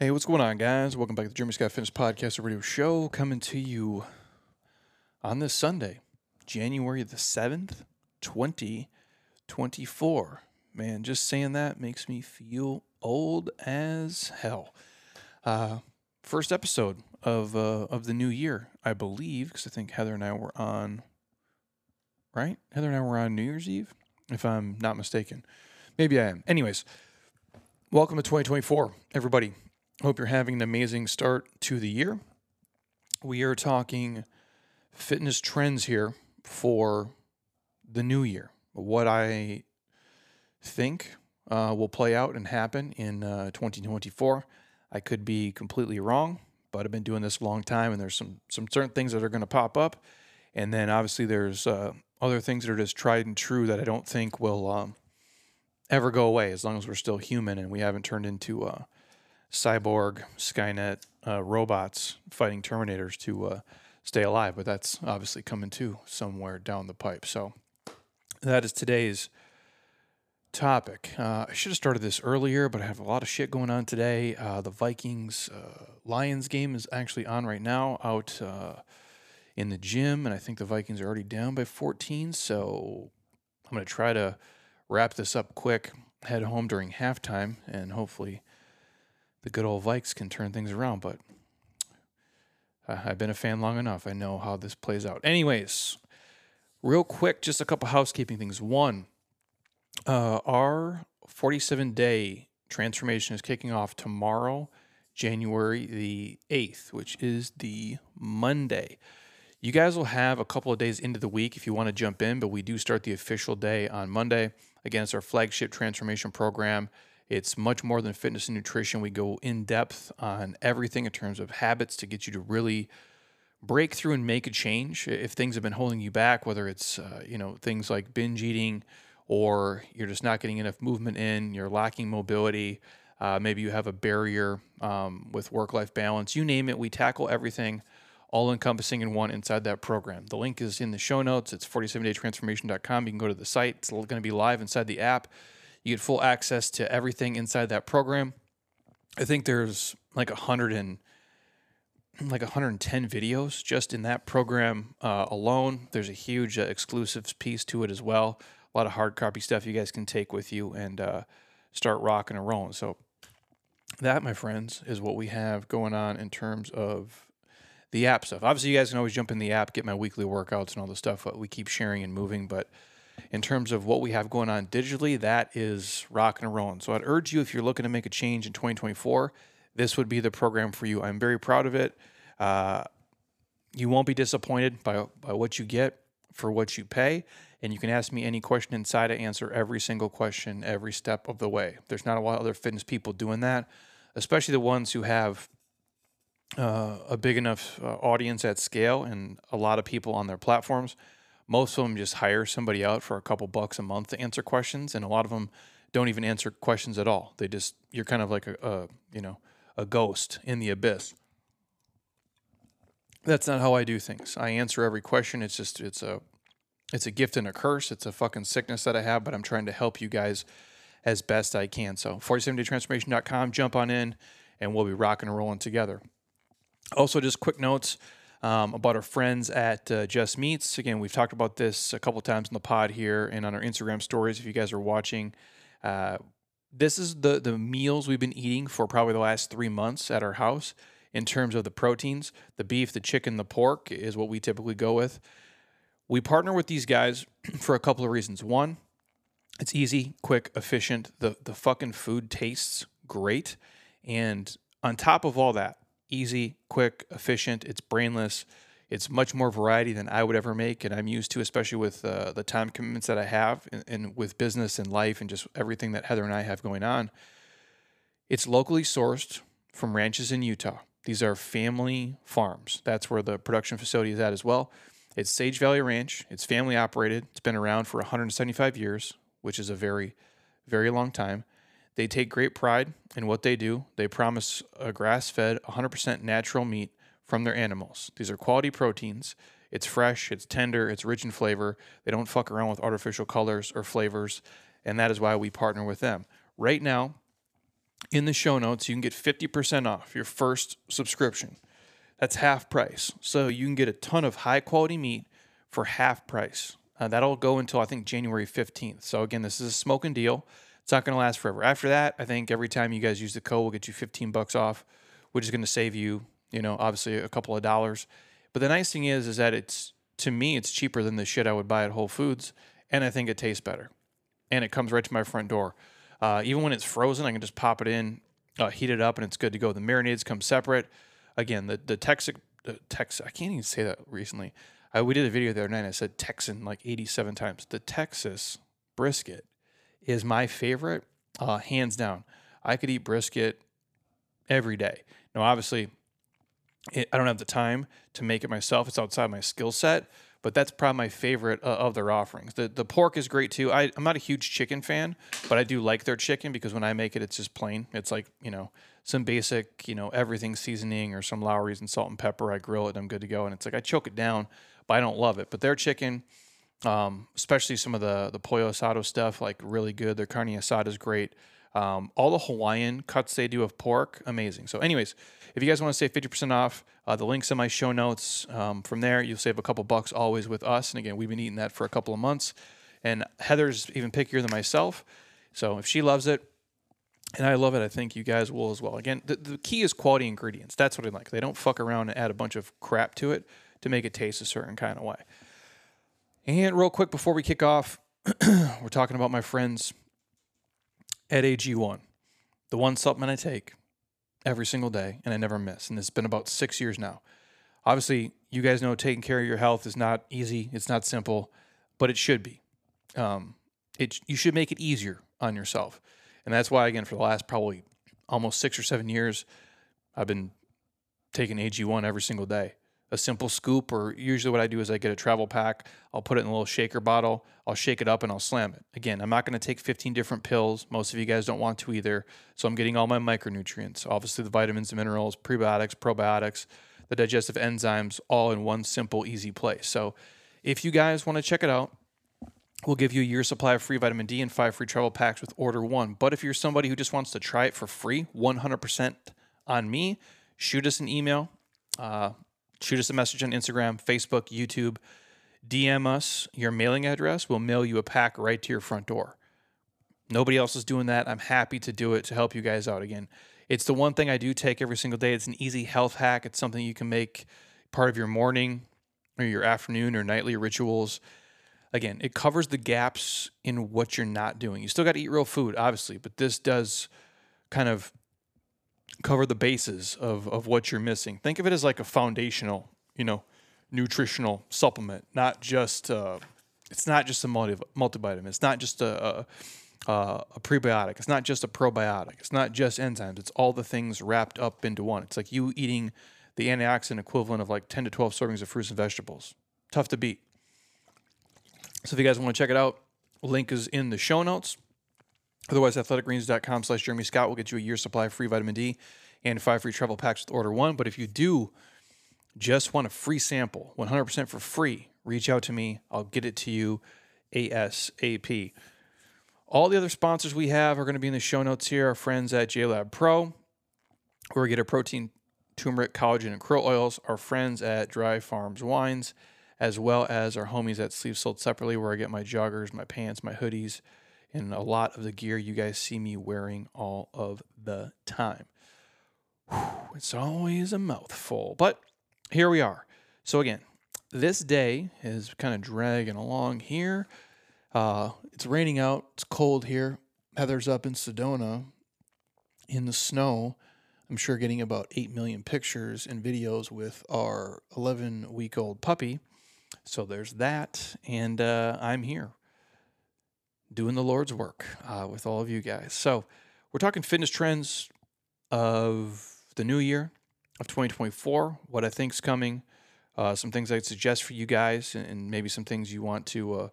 Hey, what's going on, guys? Welcome back to the Jeremy Scott Fitness Podcast Radio Show, coming to you on this Sunday, January the 7th, 2024. Man, just saying that makes me feel old as hell. Uh, first episode of uh, of the new year, I believe, because I think Heather and I were on, right? Heather and I were on New Year's Eve, if I'm not mistaken. Maybe I am. Anyways, welcome to 2024, everybody. Hope you're having an amazing start to the year. We are talking fitness trends here for the new year. What I think uh, will play out and happen in uh, 2024. I could be completely wrong, but I've been doing this a long time, and there's some some certain things that are going to pop up, and then obviously there's uh, other things that are just tried and true that I don't think will um, ever go away as long as we're still human and we haven't turned into uh, cyborg, Skynet uh, robots fighting Terminators to uh, stay alive. But that's obviously coming too somewhere down the pipe. So that is today's topic. Uh, I should have started this earlier, but I have a lot of shit going on today. Uh, the Vikings uh, Lions game is actually on right now out uh, in the gym, and I think the Vikings are already down by 14. So I'm going to try to wrap this up quick, head home during halftime, and hopefully the good old Vikes can turn things around. But uh, I've been a fan long enough. I know how this plays out. Anyways, real quick, just a couple housekeeping things. One, uh, our 47 day transformation is kicking off tomorrow, January the 8th, which is the Monday. You guys will have a couple of days into the week if you want to jump in, but we do start the official day on Monday. Again, it's our flagship transformation program. It's much more than fitness and nutrition. We go in depth on everything in terms of habits to get you to really break through and make a change. If things have been holding you back, whether it's uh, you know things like binge eating, or you're just not getting enough movement in, you're lacking mobility, uh, maybe you have a barrier um, with work-life balance. You name it, we tackle everything all encompassing in one inside that program. The link is in the show notes. It's 47daytransformation.com. You can go to the site. It's going to be live inside the app. You get full access to everything inside that program. I think there's like a hundred and like 110 videos just in that program uh, alone. There's a huge uh, exclusives piece to it as well. A lot of hard copy stuff you guys can take with you and uh, start rocking and rolling. So that, my friends, is what we have going on in terms of the app stuff. Obviously, you guys can always jump in the app, get my weekly workouts and all the stuff that we keep sharing and moving. But in terms of what we have going on digitally, that is rocking and rolling. So I'd urge you, if you're looking to make a change in 2024, this would be the program for you. I'm very proud of it. Uh, you won't be disappointed by, by what you get for what you pay. And you can ask me any question inside. I answer every single question every step of the way. There's not a lot of other fitness people doing that, especially the ones who have uh, a big enough uh, audience at scale and a lot of people on their platforms. Most of them just hire somebody out for a couple bucks a month to answer questions, and a lot of them don't even answer questions at all. They just you're kind of like a, a you know a ghost in the abyss. That's not how I do things. I answer every question. It's just it's a it's a gift and a curse. It's a fucking sickness that I have, but I'm trying to help you guys as best I can. So 47daytransformation.com, jump on in, and we'll be rocking and rolling together. Also, just quick notes um, about our friends at uh, Just Meats. Again, we've talked about this a couple times in the pod here and on our Instagram stories. If you guys are watching, uh, this is the the meals we've been eating for probably the last three months at our house in terms of the proteins. The beef, the chicken, the pork is what we typically go with. We partner with these guys for a couple of reasons. One, it's easy, quick, efficient. The the fucking food tastes great, and on top of all that, easy, quick, efficient. It's brainless. It's much more variety than I would ever make, and I'm used to, especially with uh, the time commitments that I have, and, and with business and life, and just everything that Heather and I have going on. It's locally sourced from ranches in Utah. These are family farms. That's where the production facility is at as well. It's Sage Valley Ranch. It's family operated. It's been around for 175 years, which is a very, very long time. They take great pride in what they do. They promise a grass fed, 100% natural meat from their animals. These are quality proteins. It's fresh, it's tender, it's rich in flavor. They don't fuck around with artificial colors or flavors, and that is why we partner with them. Right now, in the show notes, you can get 50% off your first subscription. That's half price. So you can get a ton of high quality meat for half price. Uh, that'll go until I think January 15th. So again, this is a smoking deal. It's not going to last forever. After that, I think every time you guys use the code, we'll get you 15 bucks off, which is going to save you, you know, obviously a couple of dollars. But the nice thing is, is that it's to me, it's cheaper than the shit I would buy at Whole Foods, and I think it tastes better, and it comes right to my front door. Uh, even when it's frozen, I can just pop it in, uh, heat it up, and it's good to go. The marinades come separate. Again, the the Texas, the Tex, I can't even say that recently. I, we did a video the other night. I said Texan like 87 times. The Texas brisket is my favorite, uh, hands down. I could eat brisket every day. Now, obviously, it, I don't have the time to make it myself. It's outside my skill set, but that's probably my favorite uh, of their offerings. The the pork is great too. I, I'm not a huge chicken fan, but I do like their chicken because when I make it, it's just plain. It's like you know some basic you know everything seasoning or some Lawry's and salt and pepper. I grill it, I'm good to go. And it's like I choke it down, but I don't love it. But their chicken, um, especially some of the the pollo asado stuff, like really good. Their carne asada is great. Um, all the Hawaiian cuts they do of pork, amazing. So, anyways, if you guys want to save 50% off, uh, the link's in my show notes. Um, from there, you'll save a couple bucks always with us. And again, we've been eating that for a couple of months. And Heather's even pickier than myself. So, if she loves it, and I love it, I think you guys will as well. Again, the, the key is quality ingredients. That's what I like. They don't fuck around and add a bunch of crap to it to make it taste a certain kind of way. And real quick before we kick off, we're talking about my friends at AG1, the one supplement I take every single day and I never miss. And it's been about six years now. Obviously, you guys know taking care of your health is not easy, it's not simple, but it should be. Um, it, you should make it easier on yourself. And that's why, again, for the last probably almost six or seven years, I've been taking AG1 every single day a simple scoop, or usually what I do is I get a travel pack, I'll put it in a little shaker bottle, I'll shake it up and I'll slam it. Again, I'm not going to take 15 different pills. Most of you guys don't want to either. So I'm getting all my micronutrients, obviously the vitamins, the minerals, prebiotics, probiotics, the digestive enzymes, all in one simple, easy place. So if you guys want to check it out, We'll give you a year supply of free vitamin D and five free travel packs with order one. But if you're somebody who just wants to try it for free, 100% on me, shoot us an email. Uh, shoot us a message on Instagram, Facebook, YouTube. DM us your mailing address. We'll mail you a pack right to your front door. Nobody else is doing that. I'm happy to do it to help you guys out. Again, it's the one thing I do take every single day. It's an easy health hack. It's something you can make part of your morning or your afternoon or nightly rituals. Again, it covers the gaps in what you're not doing. You still got to eat real food, obviously, but this does kind of cover the bases of, of what you're missing. Think of it as like a foundational, you know, nutritional supplement, not just, uh, it's not just a multi, multivitamin. It's not just a, a, a prebiotic. It's not just a probiotic. It's not just enzymes. It's all the things wrapped up into one. It's like you eating the antioxidant equivalent of like 10 to 12 servings of fruits and vegetables. Tough to beat. So if you guys want to check it out, link is in the show notes. Otherwise, athleticgreens.com slash Jeremy Scott will get you a year supply of free vitamin D and five free travel packs with order one. But if you do just want a free sample, 100% for free, reach out to me. I'll get it to you ASAP. All the other sponsors we have are going to be in the show notes here. Our friends at Jaylab Pro, where we get our protein, turmeric, collagen, and krill oils. Our friends at Dry Farms Wines, as well as our homies at Sleeves Sold Separately, where I get my joggers, my pants, my hoodies, and a lot of the gear you guys see me wearing all of the time. Whew, it's always a mouthful, but here we are. So, again, this day is kind of dragging along here. Uh, it's raining out, it's cold here. Heather's up in Sedona in the snow. I'm sure getting about 8 million pictures and videos with our 11 week old puppy. So there's that. And uh, I'm here doing the Lord's work uh, with all of you guys. So we're talking fitness trends of the new year of 2024, what I think's coming, uh, some things I'd suggest for you guys, and maybe some things you want to uh,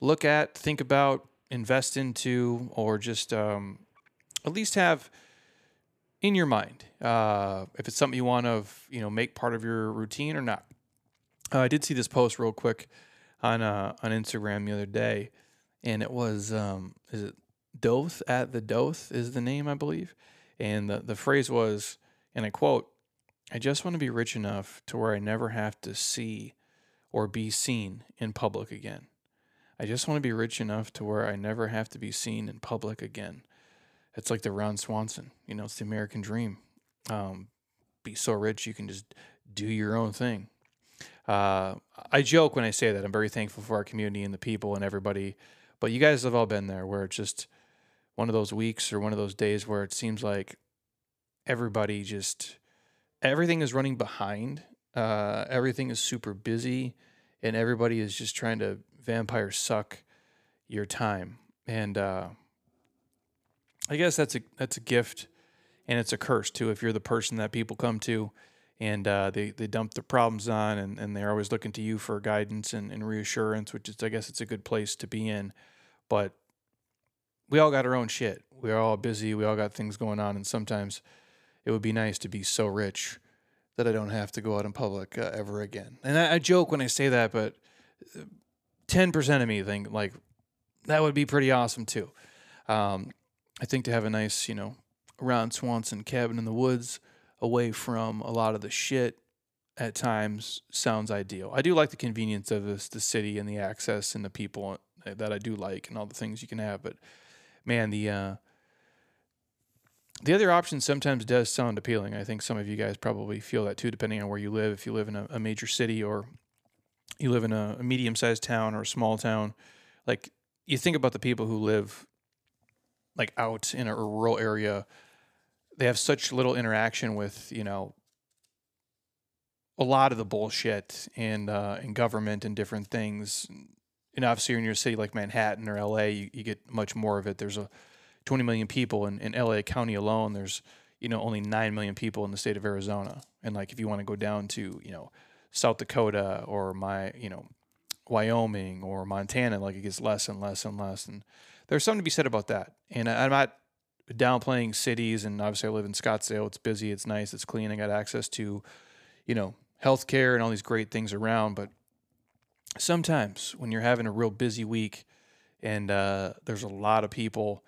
look at, think about, invest into, or just um, at least have in your mind uh, if it's something you want to you know make part of your routine or not. Uh, I did see this post real quick on uh, on Instagram the other day and it was um, is it Doth at the Doth is the name I believe, And the, the phrase was, and I quote, I just want to be rich enough to where I never have to see or be seen in public again. I just want to be rich enough to where I never have to be seen in public again. It's like the Ron Swanson, you know, it's the American dream. Um, be so rich you can just do your own thing. Uh, I joke when I say that. I'm very thankful for our community and the people and everybody. But you guys have all been there where it's just one of those weeks or one of those days where it seems like everybody just everything is running behind. Uh, everything is super busy, and everybody is just trying to vampire suck your time. And uh, I guess that's a that's a gift, and it's a curse too. If you're the person that people come to, and uh, they they dump their problems on, and, and they're always looking to you for guidance and, and reassurance, which is I guess it's a good place to be in. But we all got our own shit. We're all busy. We all got things going on, and sometimes it would be nice to be so rich that I don't have to go out in public uh, ever again. And I, I, joke when I say that, but uh, ten percent of me think like that would be pretty awesome too. Um, I think to have a nice, you know, Ron Swanson cabin in the woods, away from a lot of the shit at times sounds ideal. I do like the convenience of this, the city and the access and the people that I do like and all the things you can have, but man, the uh, the other option sometimes does sound appealing. I think some of you guys probably feel that too, depending on where you live. If you live in a, a major city or you live in a, a medium sized town or a small town, like you think about the people who live like out in a rural area, they have such little interaction with, you know, a lot of the bullshit and uh, in government and different things. And obviously, in your city like Manhattan or LA, you, you get much more of it. There's a 20 million people in, in LA County alone. There's you know only 9 million people in the state of Arizona. And like if you want to go down to, you know, South Dakota or my, you know, Wyoming or Montana, like it gets less and less and less. And there's something to be said about that. And I'm not downplaying cities. And obviously, I live in Scottsdale. It's busy, it's nice, it's clean. I got access to, you know, healthcare and all these great things around. But sometimes when you're having a real busy week and uh, there's a lot of people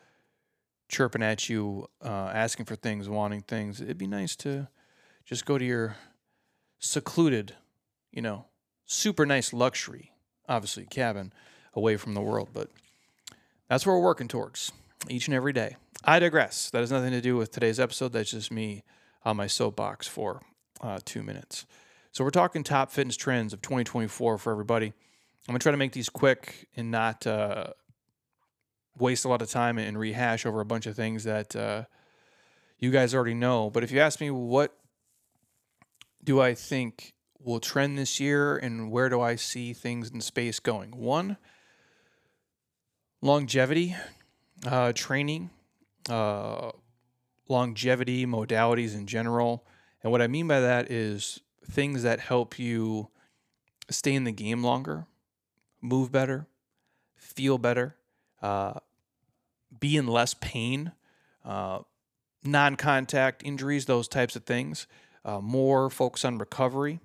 chirping at you, uh, asking for things, wanting things. It'd be nice to just go to your secluded, you know, super nice luxury, obviously, cabin away from the world. But that's what we're working towards each and every day. I digress. That has nothing to do with today's episode. That's just me on my soapbox for uh, two minutes. So we're talking top fitness trends of 2024 for everybody. I'm gonna try to make these quick and not uh, waste a lot of time and rehash over a bunch of things that uh, you guys already know. But if you ask me what do I think will trend this year and where do I see things in space going? One, longevity, uh, training, uh, longevity, modalities in general. And what I mean by that is things that help you stay in the game longer, move better, feel better, uh, be in less pain, uh, non contact injuries, those types of things, uh, more focus on recovery,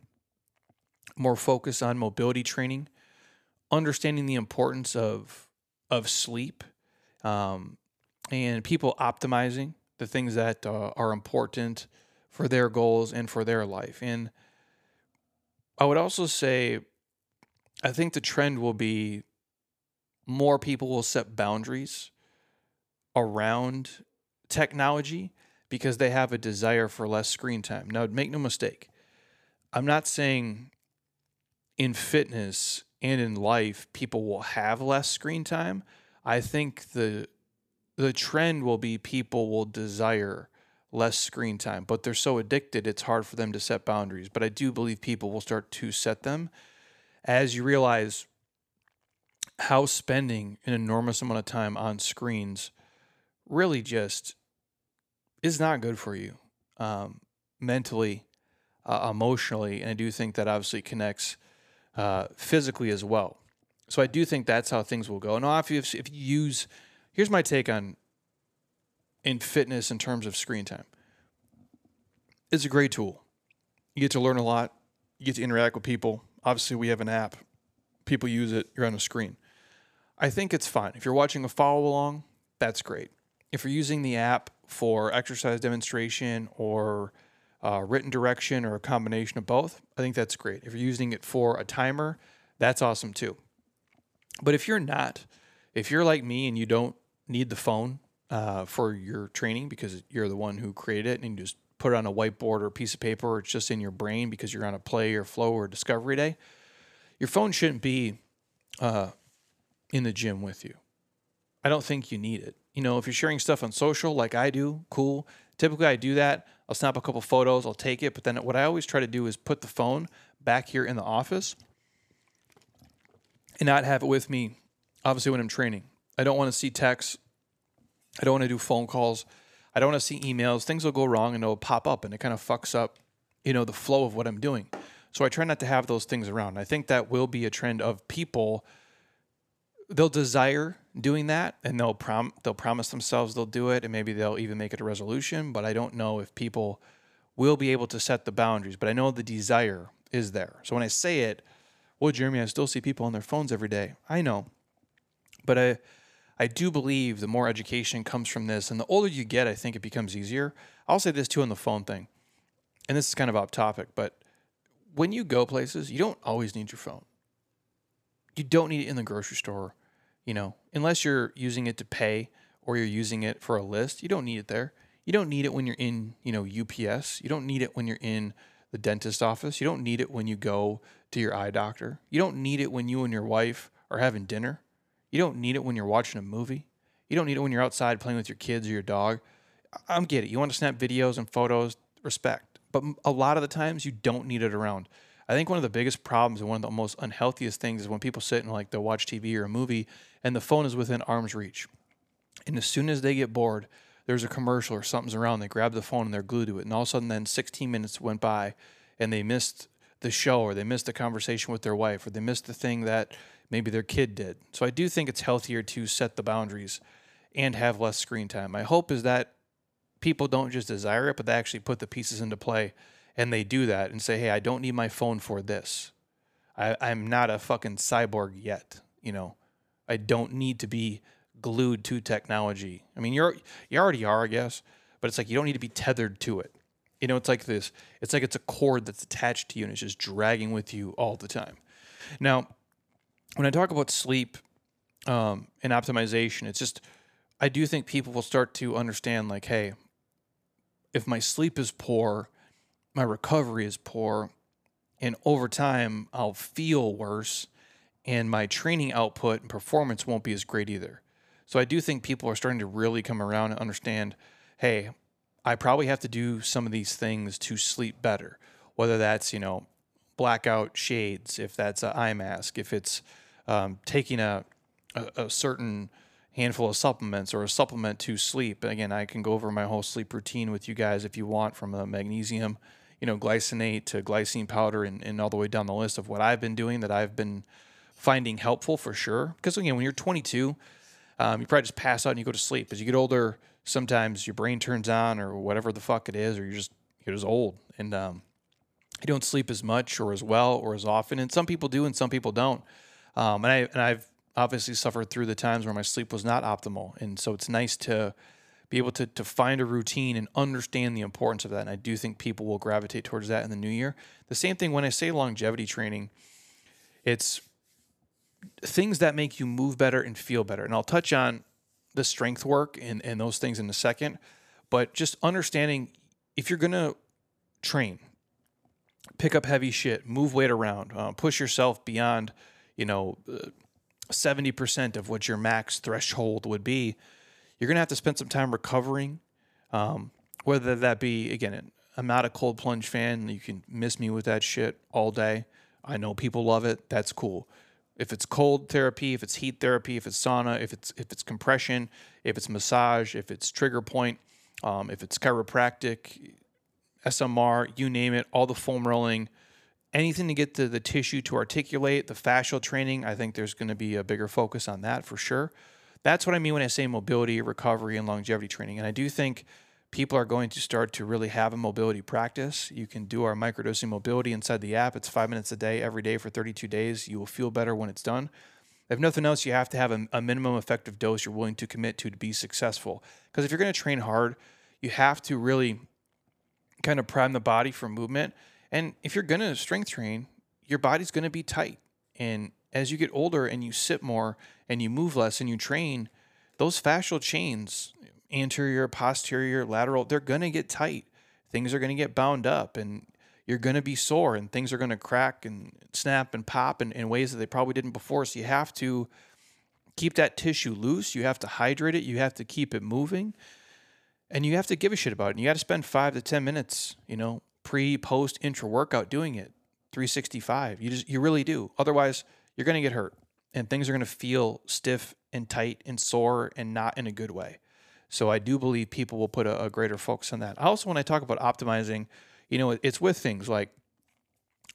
more focus on mobility training, understanding the importance of, of sleep, um, and people optimizing the things that uh, are important for their goals and for their life. And I would also say, I think the trend will be more people will set boundaries around technology because they have a desire for less screen time. Now, make no mistake, I'm not saying in fitness and in life people will have less screen time. I think the the trend will be people will desire less screen time, but they're so addicted it's hard for them to set boundaries. But I do believe people will start to set them as you realize how spending an enormous amount of time on screens really just is not good for you um, mentally, uh, emotionally, and I do think that obviously connects uh, physically as well. So I do think that's how things will go. Now, if you, if you use, here's my take on in fitness in terms of screen time. It's a great tool. You get to learn a lot. You get to interact with people. Obviously, we have an app. People use it. You're on a screen. I think it's fine. If you're watching a follow along, that's great. if you're using the app for exercise demonstration or uh, written direction or a combination of both, I think that's great. If you're using it for a timer, that's awesome too. But if you're not, if you're like me and you don't need the phone uh, for your training because you're the one who created it and you just put it on a whiteboard or a piece of paper or it's just in your brain because you're on a play or flow or discovery day, your phone shouldn't be uh, in the gym with you. I don't think you need it. You know, if you're sharing stuff on social like I do, cool. Typically, I do that. I'll snap a couple photos, I'll take it. But then what I always try to do is put the phone back here in the office and not have it with me, obviously, when I'm training. I don't want to see texts. I don't want to do phone calls. I don't want to see emails. Things will go wrong and it'll pop up and it kind of fucks up, you know, the flow of what I'm doing. So I try not to have those things around. I think that will be a trend of people they'll desire doing that and they'll prom they'll promise themselves they'll do it and maybe they'll even make it a resolution, but I don't know if people will be able to set the boundaries, but I know the desire is there. So when I say it, well, Jeremy, I still see people on their phones every day. I know. But I I do believe the more education comes from this and the older you get, I think it becomes easier. I'll say this too on the phone thing. And this is kind of off topic, but when you go places, you don't always need your phone. You don't need it in the grocery store, you know, unless you're using it to pay or you're using it for a list. You don't need it there. You don't need it when you're in, you know, UPS. You don't need it when you're in the dentist office. You don't need it when you go to your eye doctor. You don't need it when you and your wife are having dinner. You don't need it when you're watching a movie. You don't need it when you're outside playing with your kids or your dog. I'm get it. You want to snap videos and photos, respect. But a lot of the times you don't need it around. I think one of the biggest problems and one of the most unhealthiest things is when people sit and like they'll watch TV or a movie and the phone is within arm's reach. And as soon as they get bored, there's a commercial or something's around, they grab the phone and they're glued to it. And all of a sudden, then 16 minutes went by and they missed the show or they missed the conversation with their wife or they missed the thing that maybe their kid did. So I do think it's healthier to set the boundaries and have less screen time. My hope is that people don't just desire it, but they actually put the pieces into play and they do that and say, hey, I don't need my phone for this. I, I'm not a fucking cyborg yet. You know, I don't need to be glued to technology. I mean, you're you already are, I guess, but it's like you don't need to be tethered to it. You know, it's like this. It's like it's a cord that's attached to you and it's just dragging with you all the time. Now, when I talk about sleep um, and optimization, it's just I do think people will start to understand, like, hey, if my sleep is poor, my recovery is poor, and over time I'll feel worse, and my training output and performance won't be as great either. So I do think people are starting to really come around and understand, hey, I probably have to do some of these things to sleep better. Whether that's you know blackout shades, if that's an eye mask, if it's um, taking a, a, a certain handful of supplements or a supplement to sleep. Again, I can go over my whole sleep routine with you guys if you want, from a magnesium you know, glycinate to glycine powder and, and all the way down the list of what I've been doing that I've been finding helpful for sure. Because again, when you're 22, um, you probably just pass out and you go to sleep. As you get older, sometimes your brain turns on or whatever the fuck it is, or you're just you're just old and um, you don't sleep as much or as well or as often. And some people do, and some people don't. Um, and I and I've obviously suffered through the times where my sleep was not optimal, and so it's nice to be able to, to find a routine and understand the importance of that. And I do think people will gravitate towards that in the new year. The same thing when I say longevity training, it's things that make you move better and feel better. And I'll touch on the strength work and, and those things in a second. But just understanding if you're going to train, pick up heavy shit, move weight around, uh, push yourself beyond, you know, uh, 70% of what your max threshold would be you're to have to spend some time recovering. Um, whether that be, again, I'm not a cold plunge fan. You can miss me with that shit all day. I know people love it. That's cool. If it's cold therapy, if it's heat therapy, if it's sauna, if it's if it's compression, if it's massage, if it's trigger point, um, if it's chiropractic, SMR, you name it, all the foam rolling, anything to get the, the tissue to articulate, the fascial training, I think there's going to be a bigger focus on that for sure. That's what I mean when I say mobility, recovery, and longevity training. And I do think people are going to start to really have a mobility practice. You can do our microdosing mobility inside the app. It's five minutes a day, every day for 32 days. You will feel better when it's done. If nothing else, you have to have a, a minimum effective dose you're willing to commit to to be successful. Because if you're going to train hard, you have to really kind of prime the body for movement. And if you're going to strength train, your body's going to be tight. And as you get older and you sit more and you move less and you train, those fascial chains, anterior, posterior, lateral, they're going to get tight. Things are going to get bound up and you're going to be sore and things are going to crack and snap and pop in, in ways that they probably didn't before. So you have to keep that tissue loose. You have to hydrate it. You have to keep it moving and you have to give a shit about it. And you got to spend five to 10 minutes, you know, pre, post, intra workout doing it 365. You just, you really do. Otherwise, you're going to get hurt and things are going to feel stiff and tight and sore and not in a good way. So I do believe people will put a, a greater focus on that. Also, when I talk about optimizing, you know, it's with things like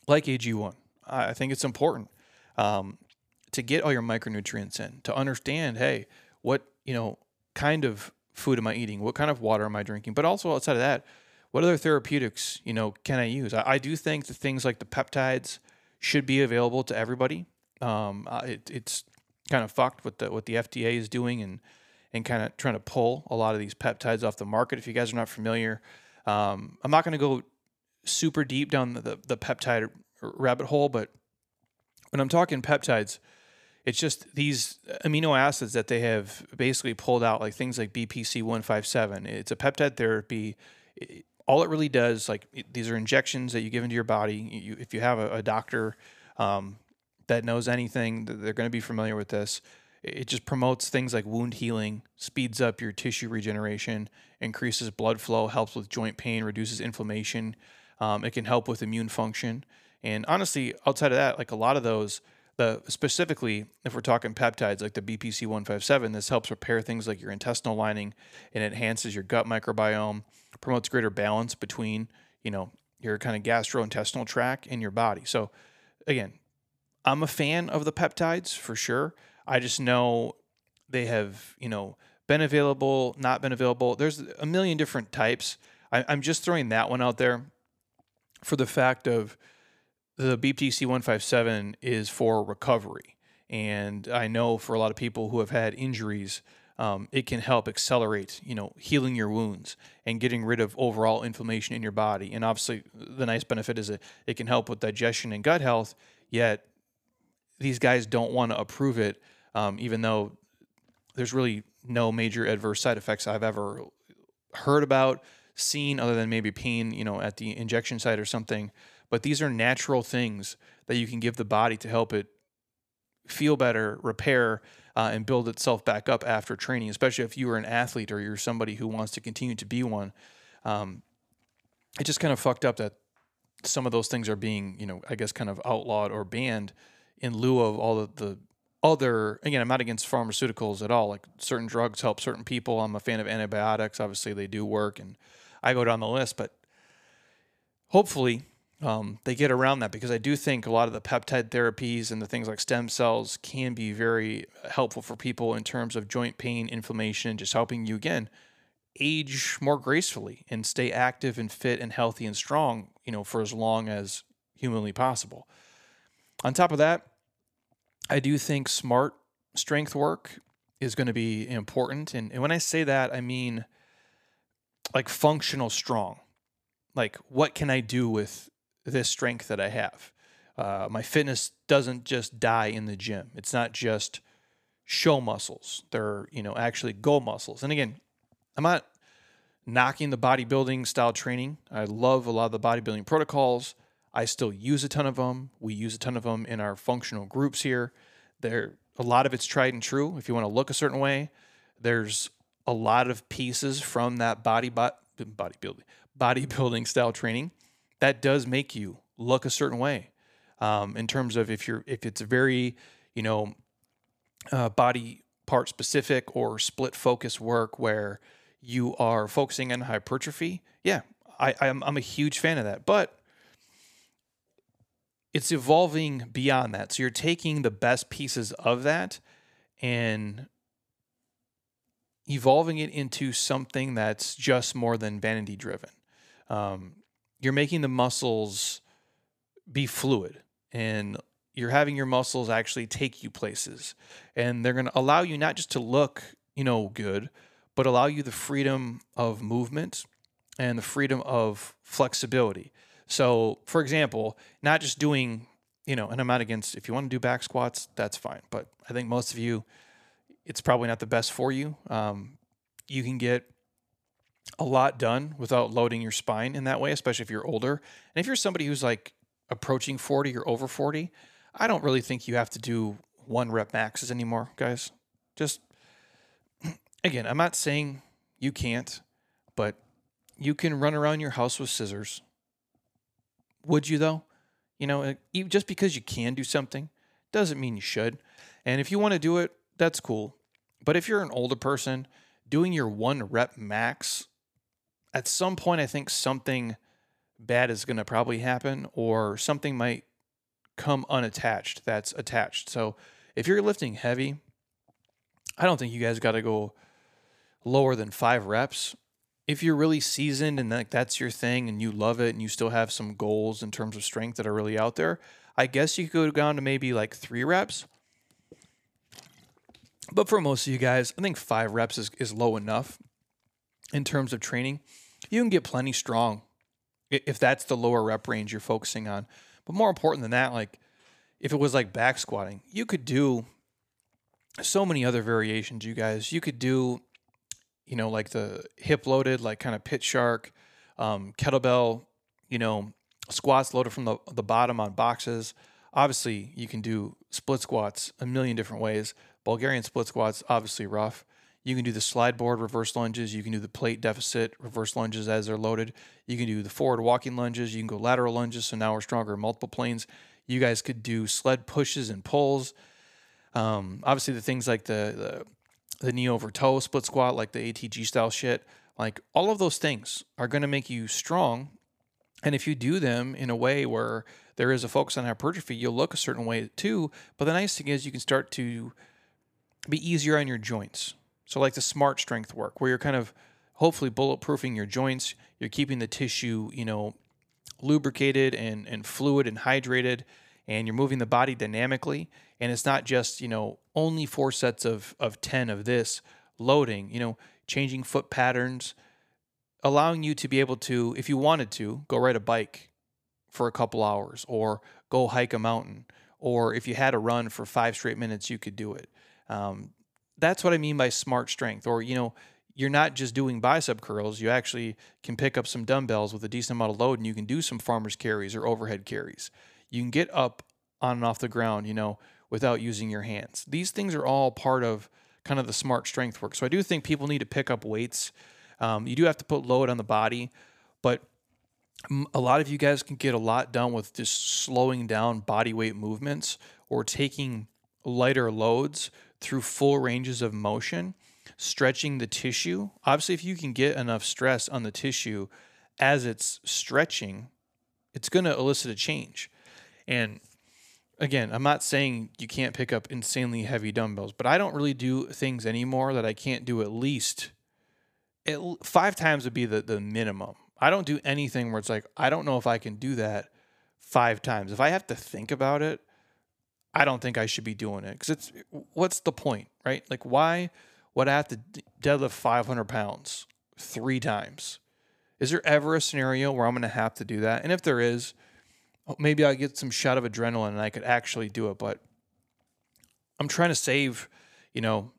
like AG1. I think it's important um, to get all your micronutrients in, to understand, hey, what you know, kind of food am I eating? What kind of water am I drinking? But also outside of that, what other therapeutics, you know, can I use? I, I do think that things like the peptides should be available to everybody. Um, it, it's kind of fucked with the what the FDA is doing and and kind of trying to pull a lot of these peptides off the market. If you guys are not familiar, um, I'm not going to go super deep down the, the, the peptide rabbit hole, but when I'm talking peptides, it's just these amino acids that they have basically pulled out, like things like BPC 157. It's a peptide therapy. all it really does, like these are injections that you give into your body. You, if you have a, a doctor um, that knows anything, they're going to be familiar with this. It just promotes things like wound healing, speeds up your tissue regeneration, increases blood flow, helps with joint pain, reduces inflammation. Um, it can help with immune function. And honestly, outside of that, like a lot of those, the specifically if we're talking peptides like the BPC 157, this helps repair things like your intestinal lining and enhances your gut microbiome, promotes greater balance between, you know, your kind of gastrointestinal tract and your body. So again, I'm a fan of the peptides for sure. I just know they have, you know, been available, not been available. There's a million different types. I, am just throwing that one out there for the fact of the BPC 157 is for recovery. And I know for a lot of people who have had injuries, um, it can help accelerate, you know, healing your wounds and getting rid of overall inflammation in your body. And obviously, the nice benefit is that it can help with digestion and gut health. Yet, these guys don't want to approve it um, even though there's really no major adverse side effects I've ever heard about, seen, other than maybe pain, you know, at the injection site or something. But these are natural things that you can give the body to help it feel better, repair, uh, and build itself back up after training, especially if you are an athlete or you're somebody who wants to continue to be one. Um, it just kind of fucked up that some of those things are being, you know, I guess kind of outlawed or banned in lieu of all of the other again i'm not against pharmaceuticals at all. Like certain drugs help certain people. I'm a fan of antibiotics. Obviously they do work and i go down the list but hopefully um, they get around that because i do think a lot of the peptide therapies and the things like stem cells can be very helpful for people in terms of joint pain inflammation just helping you again age more gracefully and stay active and fit and healthy and strong you know for as long as humanly possible. On top of that I do think smart strength work is going to be important. And, and when I say that, I mean like functional strong. Like, what can I do with this strength that I have? Uh, my fitness doesn't just die in the gym. It's not just show muscles. They're, you know, actually go muscles. And again, I'm not knocking the bodybuilding style training. I love a lot of the bodybuilding protocols. I still use a ton of them. We use a ton of them in our functional groups here. There, a lot of it's tried and true. If you want to look a certain way, there's a lot of pieces from that body bodybuilding bodybuilding style training that does make you look a certain way. Um, in terms of if you're if it's very you know uh, body part specific or split focus work where you are focusing on hypertrophy, yeah, I, I'm, I'm a huge fan of that. But it's evolving beyond that. So you're taking the best pieces of that and evolving it into something that's just more than vanity driven. Um, you're making the muscles be fluid and you're having your muscles actually take you places. And they're going to allow you not just to look, you know, good, but allow you the freedom of movement and the freedom of flexibility. So, for example, not just doing, you know, and I'm not against if you want to do back squats, that's fine. But I think most of you, it's probably not the best for you. Um, you can get a lot done without loading your spine in that way, especially if you're older. And if you're somebody who's like approaching 40 or over 40, I don't really think you have to do one rep maxes anymore, guys. Just again, I'm not saying you can't, but you can run around your house with scissors. Would you though? You know, eh, just because you can do something doesn't mean you should. And if you want to do it, that's cool. But if you're an older person, doing your one rep max, at some point, I think something bad is going to probably happen or something might come unattached that's attached. So if you're lifting heavy, I don't think you guys got to go lower than five reps. If you're really seasoned and like that's your thing and you love it and you still have some goals in terms of strength that are really out there, I guess you could go down to maybe like three reps. But for most of you guys, I think five reps is, is low enough in terms of training. You can get plenty strong if that's the lower rep range you're focusing on. But more important than that, like if it was like back squatting, you could do so many other variations, you guys. You could do, you know, like the hip loaded, like kind of pit shark, um, kettlebell, you know, squats loaded from the, the bottom on boxes. Obviously, you can do split squats a million different ways. Bulgarian split squats, obviously rough. You can do the slide board reverse lunges. You can do the plate deficit reverse lunges as they're loaded. You can do the forward walking lunges. You can go lateral lunges. So now we're stronger in multiple planes. You guys could do sled pushes and pulls. Um, obviously, the things like the, the the knee over toe split squat, like the ATG style shit, like all of those things are going to make you strong. And if you do them in a way where there is a focus on hypertrophy, you'll look a certain way too. But the nice thing is you can start to be easier on your joints. So, like the smart strength work, where you're kind of hopefully bulletproofing your joints, you're keeping the tissue, you know, lubricated and, and fluid and hydrated, and you're moving the body dynamically. And it's not just, you know, only four sets of, of 10 of this loading, you know, changing foot patterns, allowing you to be able to, if you wanted to, go ride a bike for a couple hours or go hike a mountain. Or if you had a run for five straight minutes, you could do it. Um, that's what I mean by smart strength. Or, you know, you're not just doing bicep curls, you actually can pick up some dumbbells with a decent amount of load and you can do some farmer's carries or overhead carries. You can get up on and off the ground, you know, without using your hands. These things are all part of kind of the smart strength work. So I do think people need to pick up weights. Um, you do have to put load on the body, but a lot of you guys can get a lot done with just slowing down body weight movements or taking lighter loads through full ranges of motion, stretching the tissue. Obviously, if you can get enough stress on the tissue as it's stretching, it's going to elicit a change. And again, I'm not saying you can't pick up insanely heavy dumbbells, but I don't really do things anymore that I can't do at least it, five times would be the, the minimum. I don't do anything where it's like, I don't know if I can do that five times. If I have to think about it, I don't think I should be doing it because it's what's the point, right? Like, why would I have to deadlift 500 pounds three times? Is there ever a scenario where I'm going to have to do that? And if there is, maybe I get some shot of adrenaline and I could actually do it. But I'm trying to save, you know,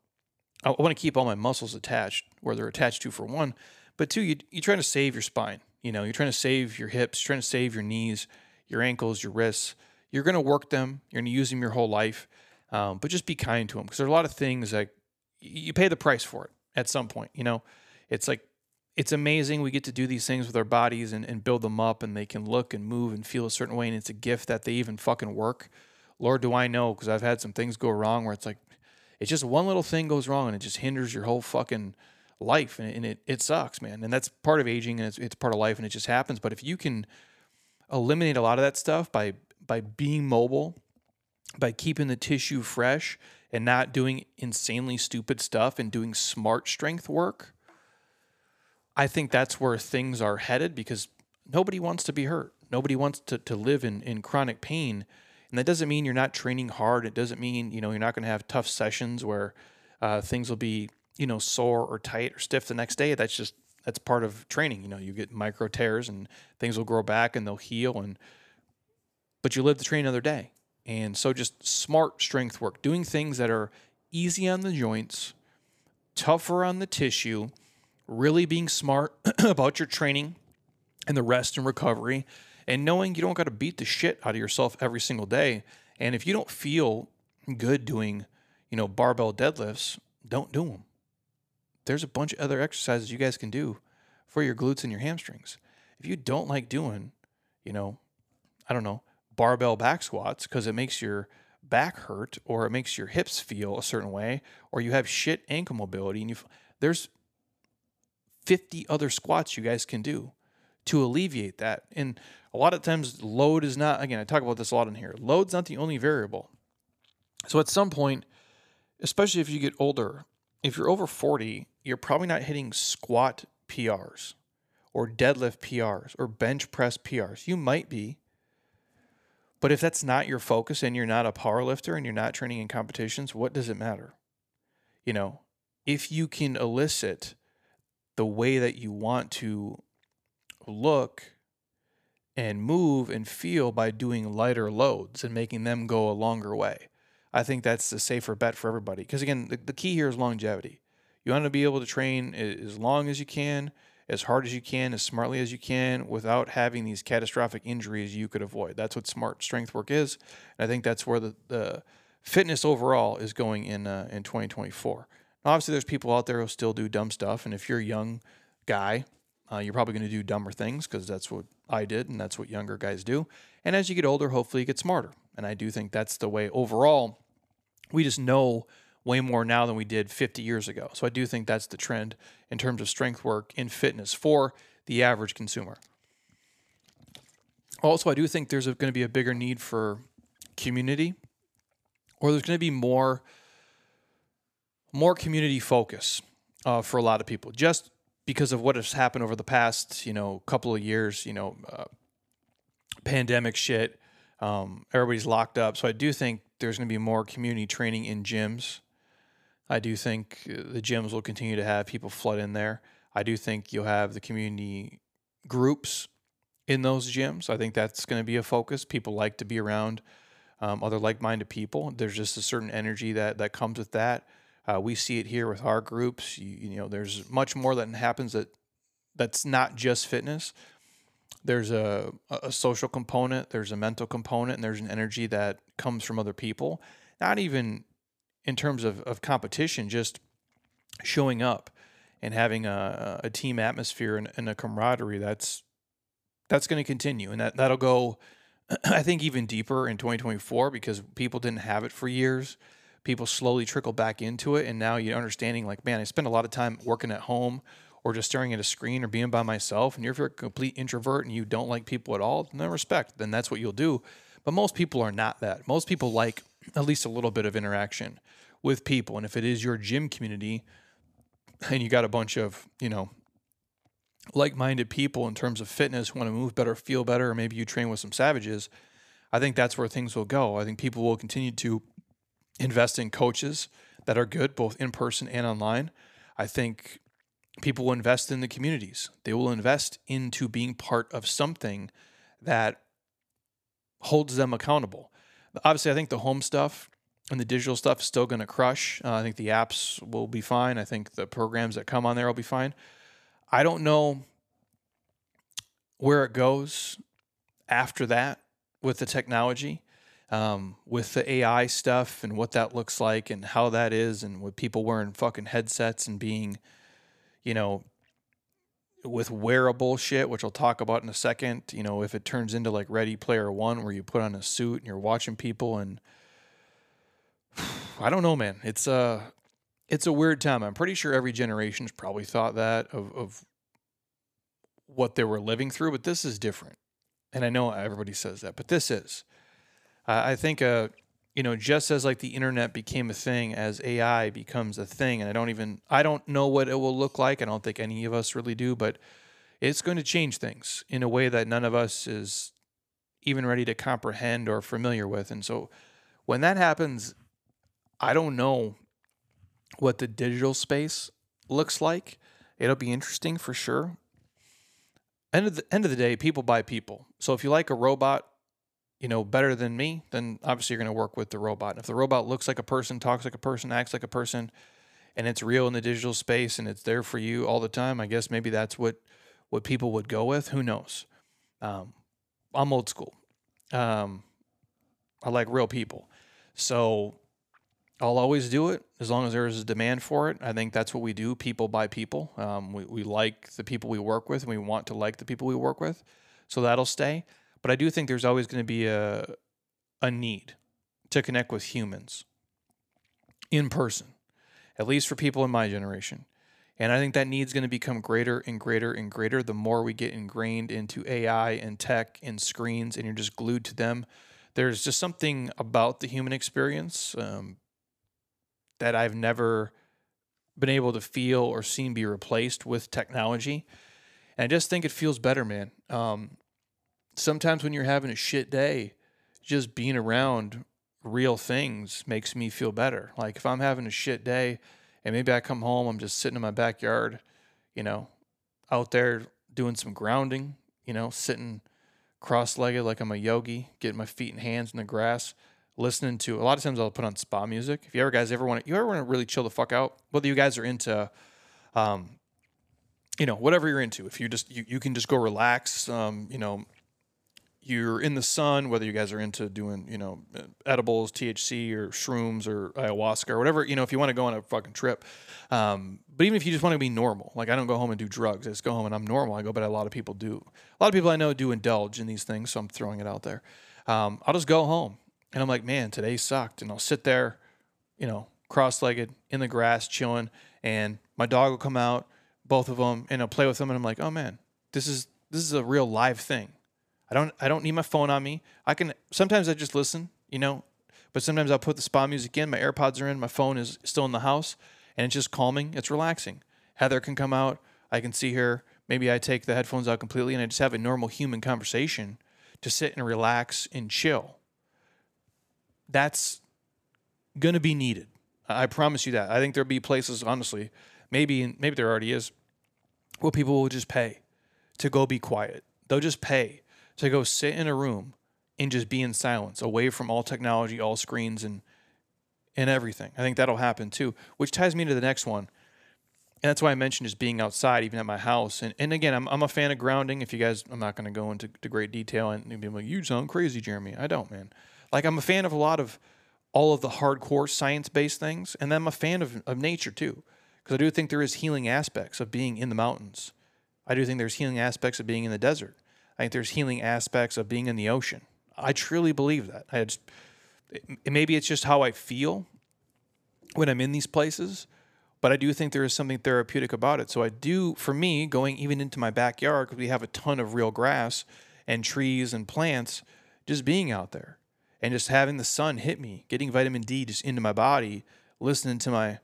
I want to keep all my muscles attached where they're attached to for one, but two, you, you're trying to save your spine. You know, you're trying to save your hips, trying to save your knees, your ankles, your wrists you're going to work them. You're going to use them your whole life, um, but just be kind to them because there are a lot of things that you pay the price for it at some point. You know, it's like it's amazing we get to do these things with our bodies and, and build them up, and they can look and move and feel a certain way, and it's a gift that they even fucking work. Lord, do I know because I've had some things go wrong where it's like it's just one little thing goes wrong and it just hinders your whole fucking life and, and it, it sucks man and that's part of aging and it's, it's part of life and it just happens but if you can eliminate a lot of that stuff by by being mobile, by keeping the tissue fresh and not doing insanely stupid stuff and doing smart strength work, I think that's where things are headed because nobody wants to be hurt. Nobody wants to, to live in, in chronic pain. And that doesn't mean you're not training hard. It doesn't mean, you know, you're not going to have tough sessions where uh, things will be, you know, sore or tight or stiff the next day. That's just, that's part of training. You know, you get micro tears and things will grow back and they'll heal. And, but you live to train another day. And so just smart strength work, doing things that are easy on the joints, tougher on the tissue, really being smart about your training and the rest and recovery, and knowing you don't got to beat the shit out of yourself every single day. And if you don't feel good doing, you know, barbell deadlifts, don't do them. There's a bunch of other exercises you guys can do for your glutes and your hamstrings. If you don't like doing, you know, I don't know, barbell back squats because it makes your back hurt or it makes your hips feel a certain way or you have shit ankle mobility and you there's 50 other squats you guys can do to alleviate that. And a lot of times load is not again, I talk about this a lot in here. Load's not the only variable. So at some point, especially if you get older, if you're over 40, you're probably not hitting squat PRs or deadlift PRs or bench press PRs. You might be, but if that's not your focus and you're not a power lifter and you're not training in competitions, what does it matter? You know, if you can elicit the way that you want to look and move and feel by doing lighter loads and making them go a longer way. I think that's the safer bet for everybody. Because again, the, the key here is longevity. You want to be able to train as long as you can as hard as you can, as smartly as you can, without having these catastrophic injuries you could avoid. That's what smart strength work is. And I think that's where the, the fitness overall is going in uh, in 2024. Obviously, there's people out there who still do dumb stuff, and if you're a young guy, uh, you're probably going to do dumber things because that's what I did, and that's what younger guys do. And as you get older, hopefully, you get smarter. And I do think that's the way overall. We just know way more now than we did 50 years ago. So I do think that's the trend in terms of strength work in fitness for the average consumer. Also, I do think there's going to be a bigger need for community, or there's going to be more more community focus uh, for a lot of people, just because of what has happened over the past, you know, couple of years. You know, uh, pandemic shit. Um, everybody's locked up, so I do think there's going to be more community training in gyms I do think uh, the gyms will continue to have people flood in there. I do think you'll have the community groups in those gyms. I think that's going to be a focus. People like to be around um, other like-minded people. There's just a certain energy that that comes with that. Uh, we see it here with our groups. You, you, know, there's much more that happens that that's not just fitness. There's a, a social component, there's a mental component, and there's an energy that comes from other people. Not even in terms of, of competition, just showing up and having a, a team atmosphere and, and a camaraderie that's that's going to continue and that that'll go I think even deeper in 2024 because people didn't have it for years. People slowly trickle back into it and now you're understanding like man, I spend a lot of time working at home or just staring at a screen or being by myself and if you're a complete introvert and you don't like people at all, no respect, then that's what you'll do. But most people are not that. Most people like at least a little bit of interaction with people. And if it is your gym community and you got a bunch of, you know, like minded people in terms of fitness, want to move better, feel better, or maybe you train with some savages, I think that's where things will go. I think people will continue to invest in coaches that are good, both in person and online. I think people will invest in the communities. They will invest into being part of something that holds them accountable. Obviously, I think the home stuff and the digital stuff is still going to crush. Uh, I think the apps will be fine. I think the programs that come on there will be fine. I don't know where it goes after that with the technology, um, with the AI stuff and what that looks like and how that is, and with people wearing fucking headsets and being, you know, with wearable shit, which I'll talk about in a second. You know, if it turns into like Ready Player One, where you put on a suit and you're watching people and I don't know, man. It's a it's a weird time. I'm pretty sure every generation's probably thought that of of what they were living through, but this is different. And I know everybody says that, but this is. Uh, I think uh you know, just as like the internet became a thing, as AI becomes a thing, and I don't even I don't know what it will look like. I don't think any of us really do, but it's going to change things in a way that none of us is even ready to comprehend or familiar with. And so when that happens, I don't know what the digital space looks like. It'll be interesting for sure. End of the end of the day, people buy people. So if you like a robot, you know, better than me, then obviously you're going to work with the robot. If the robot looks like a person, talks like a person, acts like a person, and it's real in the digital space and it's there for you all the time, I guess maybe that's what what people would go with. Who knows? Um, I'm old school. Um, I like real people, so I'll always do it as long as there is a demand for it. I think that's what we do, people by people. Um, we, we like the people we work with, and we want to like the people we work with, so that'll stay. But I do think there's always going to be a a need to connect with humans in person, at least for people in my generation. And I think that need's going to become greater and greater and greater the more we get ingrained into AI and tech and screens, and you're just glued to them. There's just something about the human experience um, that I've never been able to feel or seen be replaced with technology. And I just think it feels better, man. Um, sometimes when you're having a shit day, just being around real things makes me feel better. Like if I'm having a shit day and maybe I come home, I'm just sitting in my backyard, you know, out there doing some grounding, you know, sitting cross legged like I'm a yogi, getting my feet and hands in the grass listening to a lot of times I'll put on spa music. If you ever guys ever want to, you ever want to really chill the fuck out, whether you guys are into, um, you know, whatever you're into, if you just, you, you can just go relax, um, you know, you're in the sun, whether you guys are into doing, you know, edibles, THC or shrooms or ayahuasca or whatever, you know, if you want to go on a fucking trip. Um, but even if you just want to be normal, like I don't go home and do drugs, I just go home and I'm normal. I go, but a lot of people do. A lot of people I know do indulge in these things, so I'm throwing it out there. Um, I'll just go home and I'm like, man, today sucked. And I'll sit there, you know, cross legged in the grass, chilling. And my dog will come out, both of them, and I'll play with them. And I'm like, oh man, this is this is a real live thing. I don't I don't need my phone on me. I can sometimes I just listen, you know, but sometimes I'll put the spa music in. My AirPods are in. My phone is still in the house, and it's just calming. It's relaxing. Heather can come out. I can see her. Maybe I take the headphones out completely, and I just have a normal human conversation to sit and relax and chill that's going to be needed. I promise you that. I think there'll be places, honestly, maybe maybe there already is, where people will just pay to go be quiet. They'll just pay to go sit in a room and just be in silence, away from all technology, all screens, and and everything. I think that'll happen too, which ties me to the next one. And that's why I mentioned just being outside, even at my house. And, and again, I'm, I'm a fan of grounding. If you guys, I'm not going to go into great detail and you'll be like, you sound crazy, Jeremy. I don't, man. Like I'm a fan of a lot of all of the hardcore science based things, and I'm a fan of, of nature too, because I do think there is healing aspects of being in the mountains. I do think there's healing aspects of being in the desert. I think there's healing aspects of being in the ocean. I truly believe that. I just maybe it's just how I feel when I'm in these places, but I do think there is something therapeutic about it. So I do, for me, going even into my backyard because we have a ton of real grass and trees and plants, just being out there and just having the sun hit me, getting vitamin D just into my body, listening to my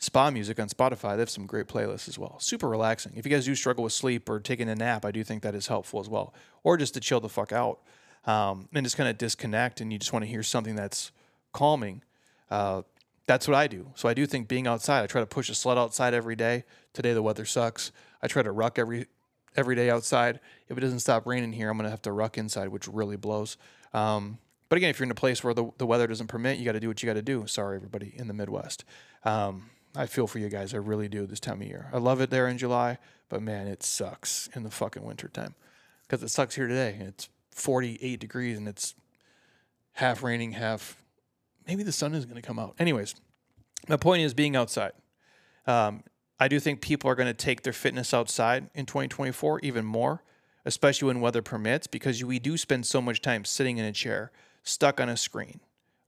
spa music on Spotify. They have some great playlists as well. Super relaxing. If you guys do struggle with sleep or taking a nap, I do think that is helpful as well. Or just to chill the fuck out um, and just kind of disconnect and you just want to hear something that's calming. Uh, that's what I do. So I do think being outside, I try to push a sled outside every day. Today the weather sucks. I try to ruck every every day outside. If it doesn't stop raining here, I'm gonna have to ruck inside, which really blows. Um, but again, if you're in a place where the, the weather doesn't permit, you got to do what you got to do. Sorry, everybody in the Midwest. Um, I feel for you guys. I really do this time of year. I love it there in July, but man, it sucks in the fucking winter time because it sucks here today. It's 48 degrees and it's half raining, half. Maybe the sun is going to come out. Anyways, my point is being outside. Um, I do think people are going to take their fitness outside in 2024 even more, especially when weather permits, because we do spend so much time sitting in a chair stuck on a screen,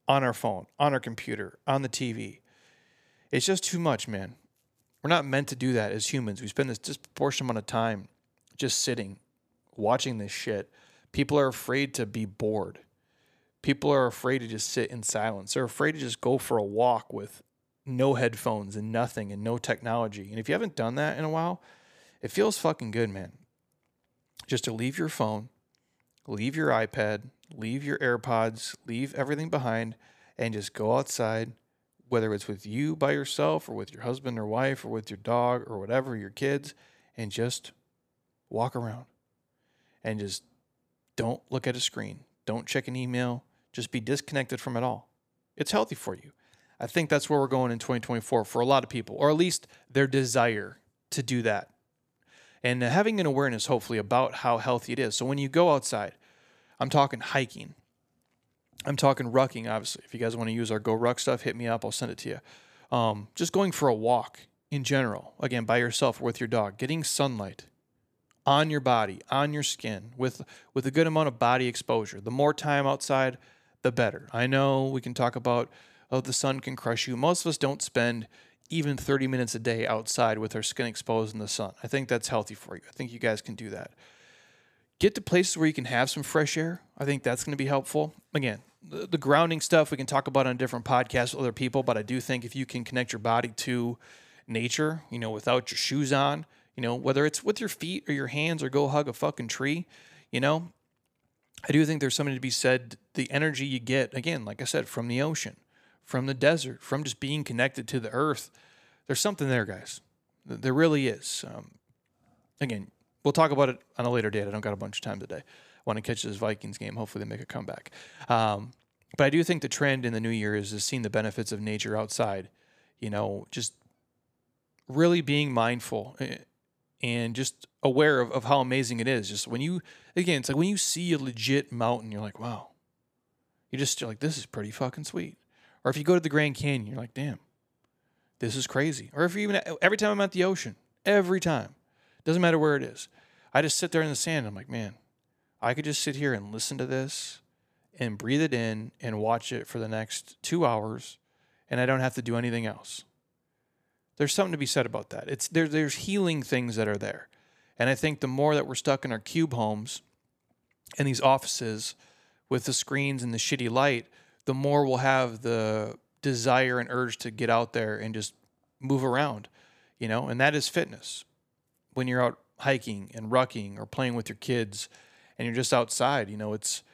on our phone, on our computer, on the TV. It's just too much, man. We're not meant to do that as humans. We spend this disproportionate amount of time just sitting, watching this shit. People are afraid to be bored. People are afraid to just sit in silence. They're afraid to just go for a walk with no headphones and nothing and no technology. And if you haven't done that in a while, it feels fucking good, man. Just to leave your phone, leave your iPad, leave your AirPods, leave everything behind, and just go outside, whether it's with you by yourself or with your husband or wife or with your dog or whatever, your kids, and just walk around and just don't look at a screen. Don't check an email. Just be disconnected from it all. It's healthy for you. I think that's where we're going in 2024 for a lot of people, or at least their desire to do that. And having an awareness, hopefully, about how healthy it is. So when you go outside, I'm talking hiking, I'm talking rucking, obviously. If you guys want to use our GORUCK stuff, hit me up. I'll send it to you. Um, just going for a walk in general, again, by yourself or with your dog, getting sunlight on your body, on your skin, with with a good amount of body exposure. The more time outside, the better. I know we can talk about oh the sun can crush you. Most of us don't spend even 30 minutes a day outside with our skin exposed in the sun. I think that's healthy for you. I think you guys can do that. Get to places where you can have some fresh air. I think that's going to be helpful. Again, the, grounding stuff we can talk about on different podcasts with other people, but I do think if you can connect your body to nature, you know, without your shoes on, you know, whether it's with your feet or your hands or go hug a fucking tree, you know, I do think there's something to be said. The energy you get, again, like I said, from the ocean, from the desert, from just being connected to the earth, there's something there, guys. There really is. Um, again, we'll talk about it on a later date. I don't got a bunch of time today. Want to catch this Vikings game. Hopefully, they make a comeback. Um, but I do think the trend in the new year is, is seeing the benefits of nature outside. You know, just really being mindful eh, and just aware of, of how amazing it is. Just when you, again, it's like when you see a legit mountain, you're like, wow. You just, you're like, this is pretty fucking sweet. Or if you go to the Grand Canyon, you're like, damn, this is crazy. Or if you even, every time I'm at the ocean, every time, doesn't matter where it is, I just sit there in the sand. I'm like, man, I could just sit here and listen to this and breathe it in and watch it for the next two hours, and I don't have to do anything else. There's something to be said about that. It's there, there's healing things that are there. And I think the more that we're stuck in our cube homes and these offices with the screens and the shitty light, the more we'll have the desire and urge to get out there and just move around, you know, and that is fitness. When you're out hiking and rucking or playing with your kids and you're just outside, you know, it's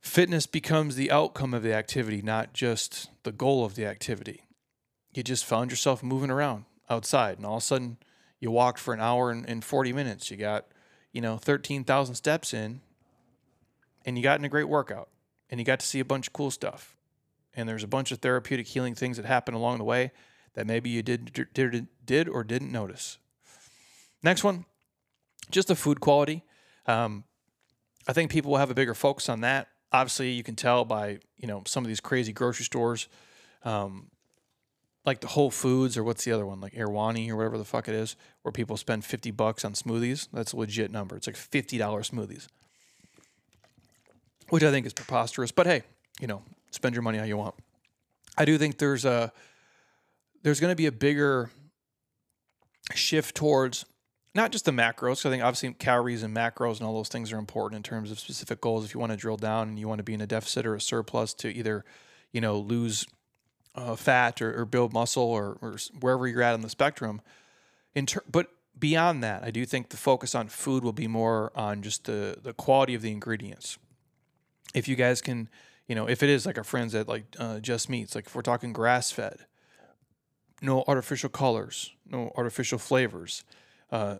fitness becomes the outcome of the activity, not just the goal of the activity. You just found yourself moving around outside and all of a sudden you walked for an hour and, and 40 minutes. You got you know 13000 steps in and you got in a great workout and you got to see a bunch of cool stuff. And there's a bunch of therapeutic healing things that happen along the way that maybe you did did, did or didn't notice. Next one just the food quality um, i think people will have a bigger focus on that obviously you can tell by you know some of these crazy grocery stores um, like the Whole Foods or what's the other one, like Erewhoni or whatever the fuck it is, where people spend 50 bucks on smoothies. That's a legit number. It's like $50 smoothies, which I think is preposterous. But hey, you know, spend your money how you want. I do think there's a there's going to be a bigger shift towards not just the macros. I think obviously calories and macros and all those things are important in terms of specific goals. If you want to drill down and you want to be in a deficit or a surplus to either, you know, lose uh, fat or, or, build muscle or, or, wherever you're at on the spectrum. In ter- but beyond that, I do think the focus on food will be more on just the the quality of the ingredients. If you guys can, you know, if it is like our friends at like uh, Just Meats, like if we're talking grass fed, no artificial colors, no artificial flavors, uh,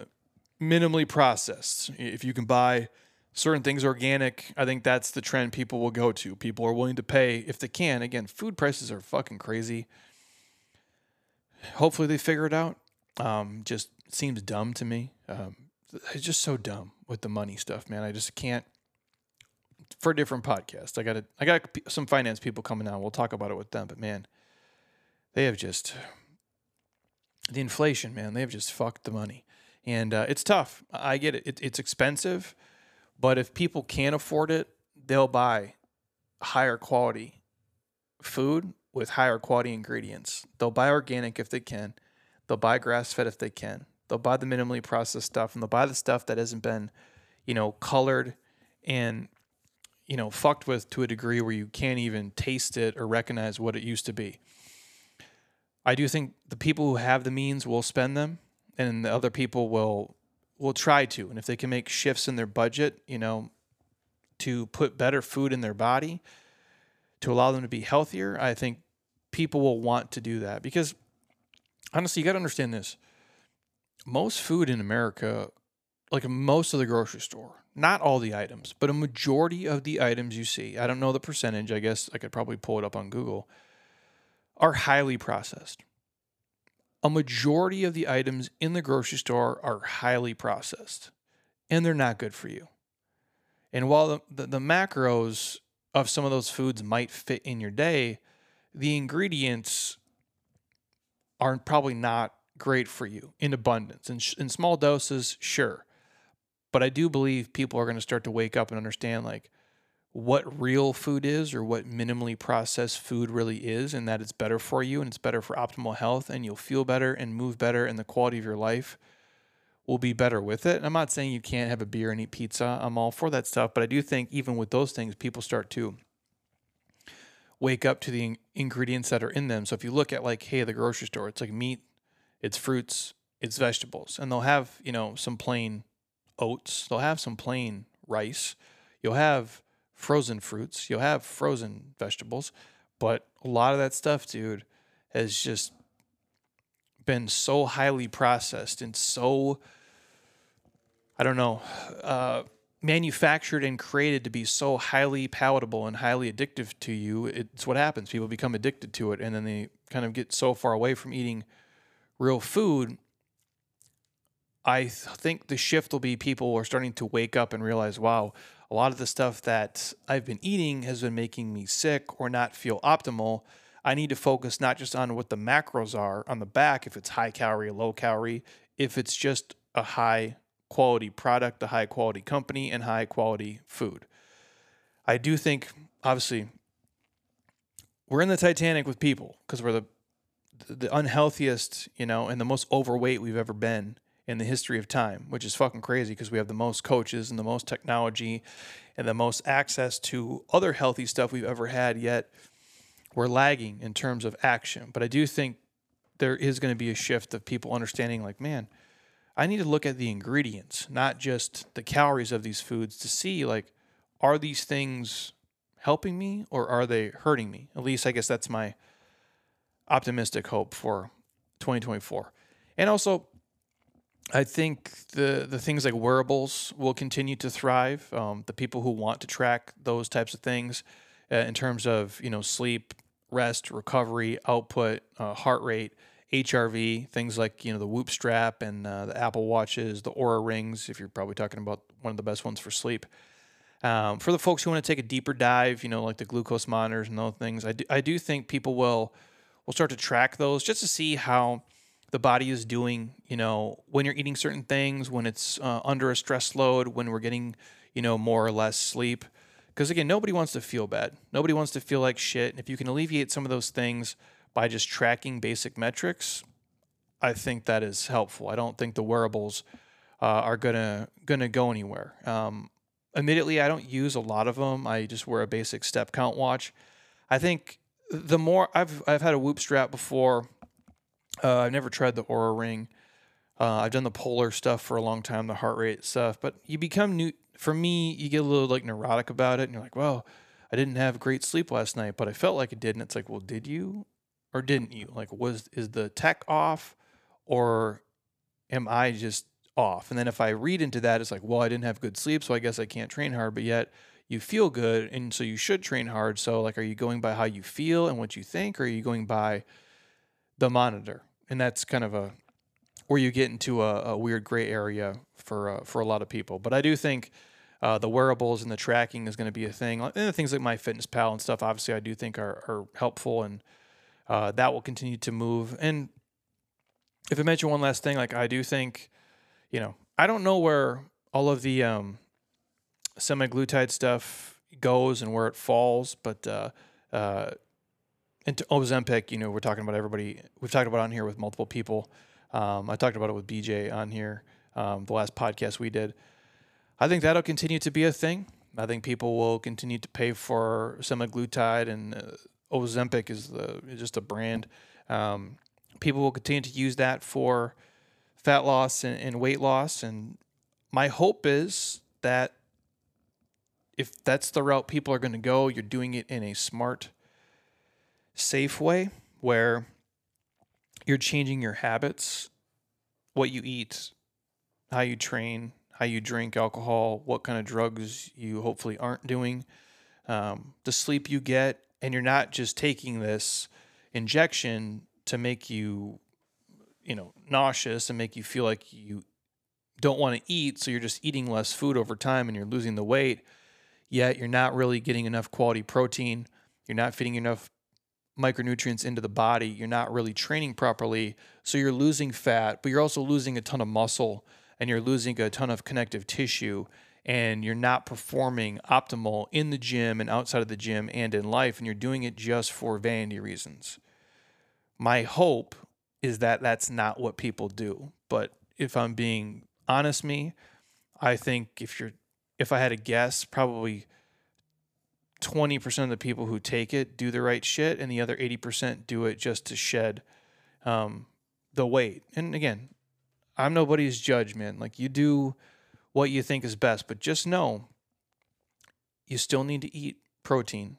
minimally processed. If you can buy certain things organic, I think that's the trend people will go to. People are willing to pay if they can. Again, food prices are fucking crazy. Hopefully they figure it out. Um, just seems dumb to me. Um, it's just so dumb with the money stuff, man. I just can't. For a different podcast, I got I got some finance people coming on. We'll talk about it with them. But man, they have just the inflation, man. They have just fucked the money, and uh, it's tough. I get it. it it's expensive but if people can't afford it, they'll buy higher quality food with higher quality ingredients. They'll buy organic if they can. They'll buy grass fed if they can. They'll buy the minimally processed stuff and they'll buy the stuff that hasn't been, you know, colored and, you know, fucked with to a degree where you can't even taste it or recognize what it used to be. I do think the people who have the means will spend them and the other people will will try to. And if they can make shifts in their budget, you know, to put better food in their body to allow them to be healthier, I think people will want to do that because honestly, you got to understand this. Most food in America, like most of the grocery store, not all the items, but a majority of the items you see, I don't know the percentage, I guess I could probably pull it up on Google, are highly processed. A majority of the items in the grocery store are highly processed and they're not good for you. And while the, the, the macros of some of those foods might fit in your day, the ingredients are probably not great for you in abundance. In, in small doses, sure. But I do believe people are going to start to wake up and understand like what real food is or what minimally processed food really is, and that it's better for you and it's better for optimal health, and you'll feel better and move better, and the quality of your life will be better with it. I'm not saying you can't have a beer and eat pizza. I'm all for that stuff, but I do think even with those things, people start to wake up to the ingredients that are in them. So if you look at like, hey, the grocery store, it's like meat, it's fruits, it's vegetables, and they'll have you know some plain oats, they'll have some plain rice, you'll have frozen fruits, you'll have frozen vegetables, but a lot of that stuff, dude, has just been so highly processed and so I don't know. Uh, manufactured and created to be so highly palatable and highly addictive to you, it's what happens. People become addicted to it and then they kind of get so far away from eating real food. I th- think the shift will be people are starting to wake up and realize, wow, a lot of the stuff that I've been eating has been making me sick or not feel optimal. I need to focus not just on what the macros are on the back, if it's high calorie, low calorie, if it's just a high quality product, a high quality company, and high quality food. I do think, obviously, we're in the Titanic with people because we're the the unhealthiest, you know, and the most overweight we've ever been in the history of time, which is fucking crazy because we have the most coaches and the most technology and the most access to other healthy stuff we've ever had. Yet we're lagging in terms of action. But I do think there is going to be a shift of people understanding, like, man, I need to look at the ingredients, not just the calories of these foods to see like are these things helping me or are they hurting me? At least I guess that's my optimistic hope for 2024. And also I think the the things like wearables will continue to thrive. Um, the people who want to track those types of things uh, in terms of you know sleep, rest, recovery, output, uh, heart rate, HRV, things like you know the Whoop strap and uh, the Apple watches, the Oura rings. If you're probably talking about one of the best ones for sleep. Um, for the folks who want to take a deeper dive, you know, like the glucose monitors and those things, I do, I do think people will will start to track those just to see how the body is doing. You know, when you're eating certain things, when it's uh, under a stress load, when we're getting you know more or less sleep. Because again, nobody wants to feel bad. Nobody wants to feel like shit. And if you can alleviate some of those things by just tracking basic metrics, I think that is helpful. I don't think the wearables uh, are gonna gonna go anywhere. Um, admittedly, I don't use a lot of them. I just wear a basic step count watch. I think the more I've I've had a Whoop strap before. Uh, I've never tried the Oura ring. Uh, I've done the polar stuff for a long time, the heart rate stuff. But you become new. For me, you get a little like neurotic about it, and you're like, "Well, I didn't have great sleep last night, but I felt like it did." And it's like, "Well, did you?" or didn't you? Like, was is the tech off, or am I just off? And then if I read into that, it's like, well, I didn't have good sleep, so I guess I can't train hard. But yet you feel good, and so you should train hard. So like, are you going by how you feel and what you think, or are you going by the monitor? And that's kind of a where you get into a, a weird gray area for uh, for a lot of people. But I do think. Uh, the wearables and the tracking is going to be a thing. And the things like MyFitnessPal and stuff, obviously, I do think are, are helpful and uh, that will continue to move. And if I mention one last thing, like I do think, you know, I don't know where all of the um, semaglutide stuff goes and where it falls, but uh, into Ozempic, you know, we're talking about everybody. We've talked about on here with multiple people. Um, I talked about it with BJ on here, um, the last podcast we did. I think that'll continue to be a thing. I think people will continue to pay for semaglutide and uh, Ozempic is the is just a brand. Um, people will continue to use that for fat loss and, and weight loss, and my hope is that if that's the route people are going to go, you're doing it in a smart, safe way where you're changing your habits, what you eat, how you train, how you drink alcohol, what kind of drugs you hopefully aren't doing, um, the sleep you get, and you're not just taking this injection to make you, you know, nauseous and make you feel like you don't want to eat, so you're just eating less food over time and you're losing the weight. Yet you're not really getting enough quality protein. You're not feeding enough micronutrients into the body. You're not really training properly. So you're losing fat, but you're also losing a ton of muscle and you're losing a ton of connective tissue and you're not performing optimal in the gym and outside of the gym and in life and you're doing it just for vanity reasons. My hope is that that's not what people do. But if I'm being honest me, I think if you're if I had to guess, probably 20% of the people who take it do the right shit and the other 80% do it just to shed um, the weight. And again, I'm nobody's judge, man. Like you do what you think is best, but just know you still need to eat protein.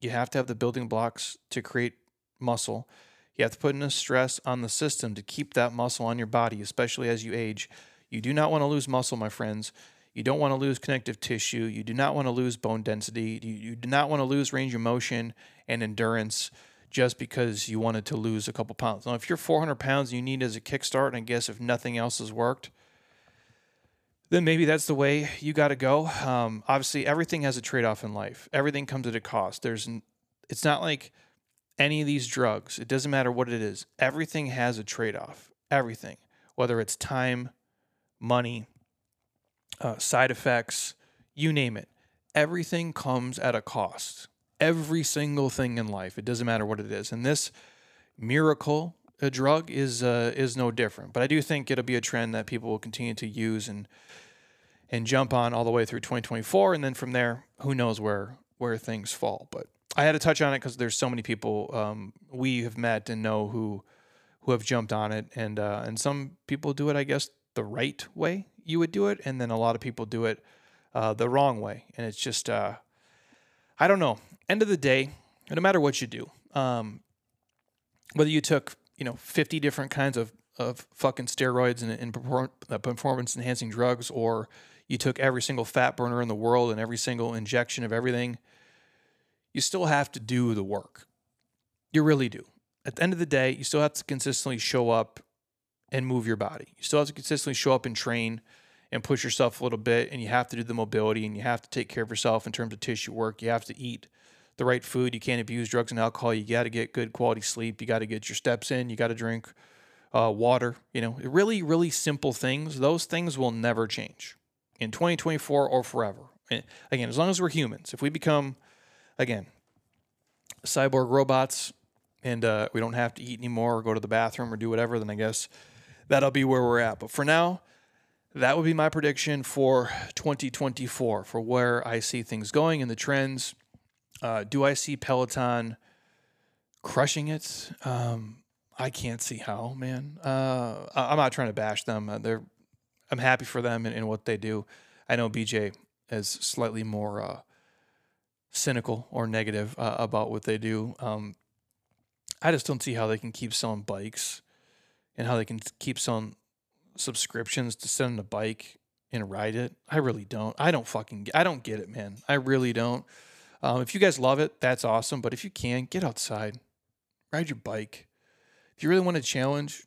You have to have the building blocks to create muscle. You have to put in a stress on the system to keep that muscle on your body, especially as you age. You do not want to lose muscle, my friends. You don't want to lose connective tissue. You do not want to lose bone density. You, you do not want to lose range of motion and endurance just because you wanted to lose a couple pounds. Now, if you're 400 pounds you need as a kickstart, and I guess if nothing else has worked, then maybe that's the way you got to go. Um, obviously, everything has a trade off in life. Everything comes at a cost. There's, it's not like any of these drugs. It doesn't matter what it is. Everything has a trade off. Everything, whether it's time, money, uh, side effects, you name it. Everything comes at a cost every single thing in life. It doesn't matter what it is. And this miracle a drug is uh, is no different. But I do think it'll be a trend that people will continue to use and and jump on all the way through 2024, and then from there, who knows where where things fall. But I had to touch on it because there's so many people um, we have met and know who who have jumped on it, and uh, and some people do it, I guess, the right way you would do it, and then a lot of people do it uh, the wrong way, and it's just uh, I don't know end of the day, no matter what you do, um, whether you took you know 50 different kinds of of fucking steroids and, and uh, performance enhancing drugs, or you took every single fat burner in the world and every single injection of everything, you still have to do the work. You really do. At the end of the day, you still have to consistently show up and move your body. You still have to consistently show up and train and push yourself a little bit, and you have to do the mobility and you have to take care of yourself in terms of tissue work. You have to eat the right food. You can't abuse drugs and alcohol. You got to get good quality sleep. You got to get your steps in. You got to drink uh, water. You know, really, really simple things. Those things will never change in 2024 or forever. And again, as long as we're humans, if we become, again, cyborg robots and uh, we don't have to eat anymore or go to the bathroom or do whatever, then I guess that'll be where we're at. But for now, that would be my prediction for 2024 for where I see things going and the trends. Uh, do I see Peloton crushing it? Um, I can't see how, man. Uh, I'm not trying to bash them. Uh, they're, I'm happy for them and, what they do. I know BJ is slightly more uh, cynical or negative uh, about what they do. Um, I just don't see how they can keep selling bikes and how they can keep selling subscriptions to send a bike and ride it. I really don't. I don't fucking. I don't get it, man. I really don't. Um, if you guys love it, that's awesome. But if you can, get outside, ride your bike. If you really want to challenge,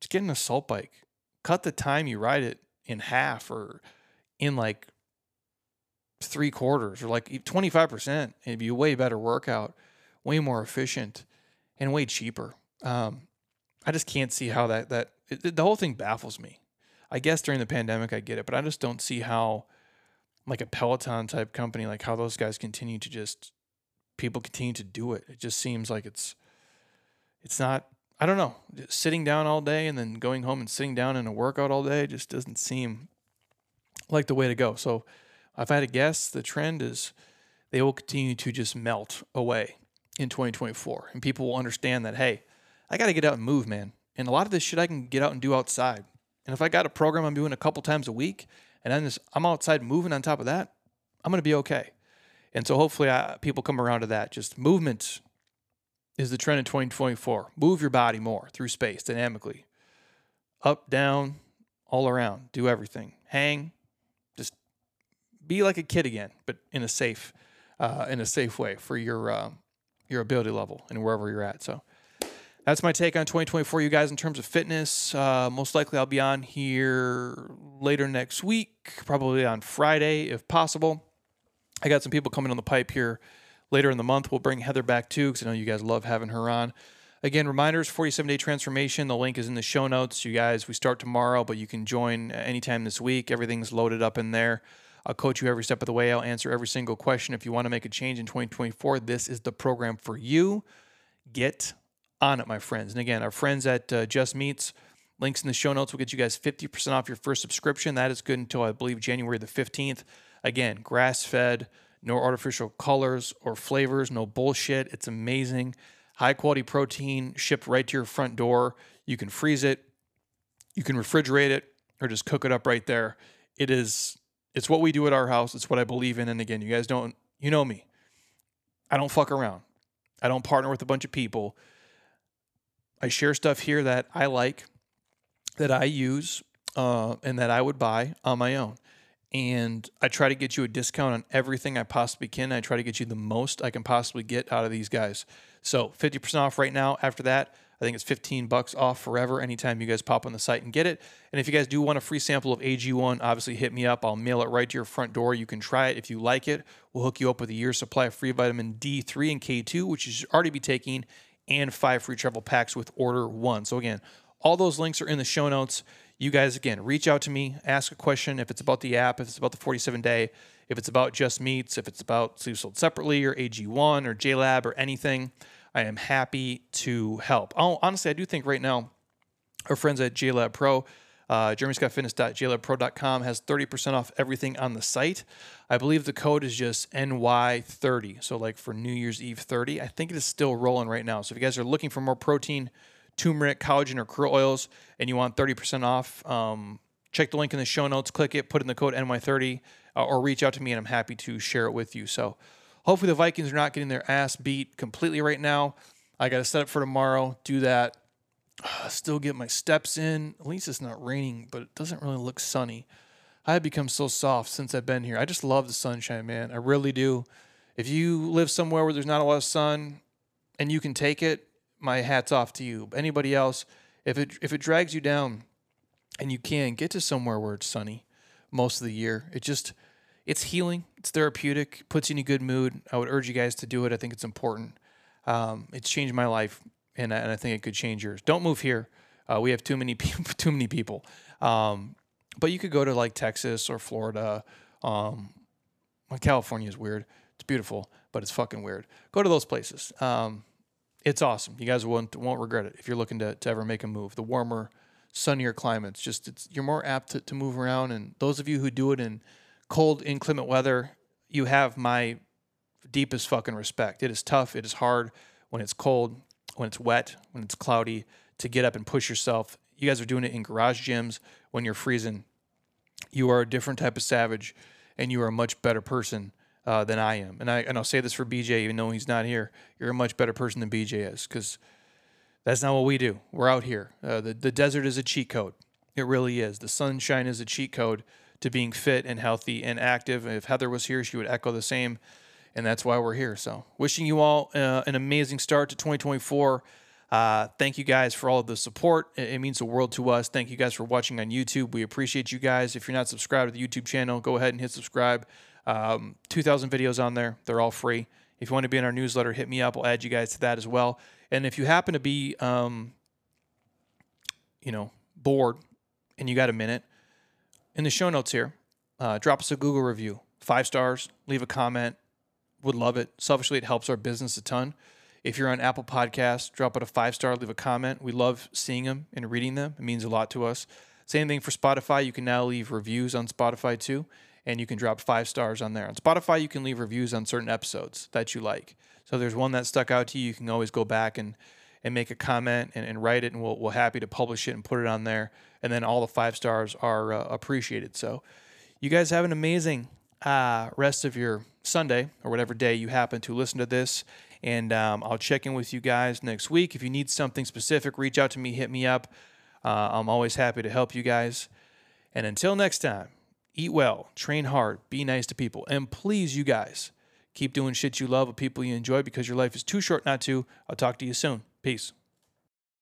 just get an assault bike. Cut the time you ride it in half or in like three quarters or like 25%. It'd be a way better workout, way more efficient, and way cheaper. Um, I just can't see how that, that, it, the whole thing baffles me. I guess during the pandemic, I get it, but I just don't see how like a Peloton type company, like how those guys continue to just people continue to do it. It just seems like it's it's not I don't know, sitting down all day and then going home and sitting down in a workout all day just doesn't seem like the way to go. So if I had to guess, the trend is they will continue to just melt away in 2024 and people will understand that hey, I got to get out and move, man. And a lot of this shit I can get out and do outside. And if I got a program I'm doing a couple times a week and then this, I'm outside moving on top of that, I'm going to be okay. And so hopefully I, people come around to that. Just movement is the trend in 2024. Move your body more through space dynamically. Up, down, all around. Do everything. Hang. Just be like a kid again, but in a safe, uh, in a safe way for your uh, your ability level and wherever you're at. So that's my take on 2024, you guys, in terms of fitness. Uh, most likely I'll be on here later next week, probably on Friday if possible. I got some people coming on the pipe here later in the month. We'll bring Heather back too, because I know you guys love having her on. Again, reminders 47 day transformation. The link is in the show notes. You guys, we start tomorrow, but you can join anytime this week. Everything's loaded up in there. I'll coach you every step of the way. I'll answer every single question. If you want to make a change in 2024, this is the program for you. Get on it, my friends. And again, our friends at uh, Just Meats, links in the show notes will get you guys 50% off your first subscription. That is good until I believe January the 15th. Again, grass fed, no artificial colors or flavors, no bullshit. It's amazing. High quality protein shipped right to your front door. You can freeze it, you can refrigerate it, or just cook it up right there. It is it's what we do at our house. It's what I believe in. And again, you guys don't you know me. I don't fuck around. I don't partner with a bunch of people. I share stuff here that I like, that I use, uh, and that I would buy on my own and I try to get you a discount on everything I possibly can. I try to get you the most I can possibly get out of these guys. So 50% off right now. After that, I think it's 15 bucks off forever anytime you guys pop on the site and get it. And if you guys do want a free sample of AG1, obviously hit me up. I'll mail it right to your front door. You can try it. If you like it, we'll hook you up with a year's supply of free vitamin D3 and K2, which you should already be taking, and five free travel packs with order one. So again, all those links are in the show notes. You guys again reach out to me ask a question. If it's about the app if it's about the 47 day if it's about just meats if it's about Sleeves Sold Separately or ag1 or Jaylab or anything i am happy to help. Oh, honestly i do think right now our friends at Jaylab Pro uh, jeremyscottfitness.jaylabpro.com has 30% off everything on the site. I believe the code is just NY30. So, like for New Year's Eve 30, I think it is still rolling right now. So, if you guys are looking for more protein, turmeric, collagen, or krill oils, and you want 30% off, um, check the link in the show notes, click it, put in the code NY30, uh, or reach out to me, and I'm happy to share it with you. So hopefully the Vikings are not getting their ass beat completely right now. I got to set up for tomorrow, do that. Still get my steps in. At least it's not raining, but it doesn't really look sunny. I have become so soft since I've been here. I just love the sunshine, man. I really do. If you live somewhere where there's not a lot of sun and you can take it, my hat's off to you. Anybody else, if it if it drags you down and you can get to somewhere where it's sunny most of the year, it just it's healing, it's therapeutic, puts you in a good mood. I would urge you guys to do it. I think it's important. Um, it's changed my life, and I, and I think it could change yours. Don't move here. Uh, we have too many people. Too many people. Um, but you could go to like Texas or Florida. Um, California is weird. It's beautiful, but it's fucking weird. Go to those places. Um, it's awesome. You guys won't won't regret it if you're looking to, to ever make a move. The warmer, sunnier climates, just it's you're more apt to, to move around. And those of you who do it in cold, inclement weather, you have my deepest fucking respect. It is tough. It is hard when it's cold, when it's wet, when it's cloudy to get up and push yourself. You guys are doing it in garage gyms when you're freezing. You are a different type of savage, and you are a much better person uh, than I am. And I and I'll say this for BJ, even though he's not here. You're a much better person than BJ is, because that's not what we do. We're out here. Uh, the the desert is a cheat code. It really is. The sunshine is a cheat code to being fit and healthy and active. And if Heather was here, she would echo the same. And that's why we're here. So, wishing you all uh, an amazing start to 2024. Uh, thank you guys for all of the support. It, means the world to us. Thank you guys for watching on YouTube. We appreciate you guys. If you're not subscribed to the YouTube channel, go ahead and hit subscribe. Um, 2,000 videos on there. They're all free. If you want to be in our newsletter, hit me up. I'll add you guys to that as well. And if you happen to be, um, you know, bored and you got a minute, in the show notes here, uh, drop us a Google review. Five stars, leave a comment. Would love it. Selfishly, it helps our business a ton. If you're on Apple Podcasts, drop out a five star, leave a comment. We love seeing them and reading them. It means a lot to us. Same thing for Spotify. You can now leave reviews on Spotify too and you can drop five stars on there. On Spotify, you can leave reviews on certain episodes that you like. So there's one that stuck out to you, you can always go back and and make a comment and, and write it, and we'll, we'll happy to publish it and put it on there. And then all the five stars are uh, appreciated. So you guys have an amazing, uh, rest of your Sunday or whatever day you happen to listen to this. And um, I'll check in with you guys next week. If you need something specific, reach out to me, hit me up. Uh, I'm always happy to help you guys. And until next time, eat well, train hard, be nice to people, and please, you guys, keep doing shit you love with people you enjoy because your life is too short not to. I'll talk to you soon. Peace.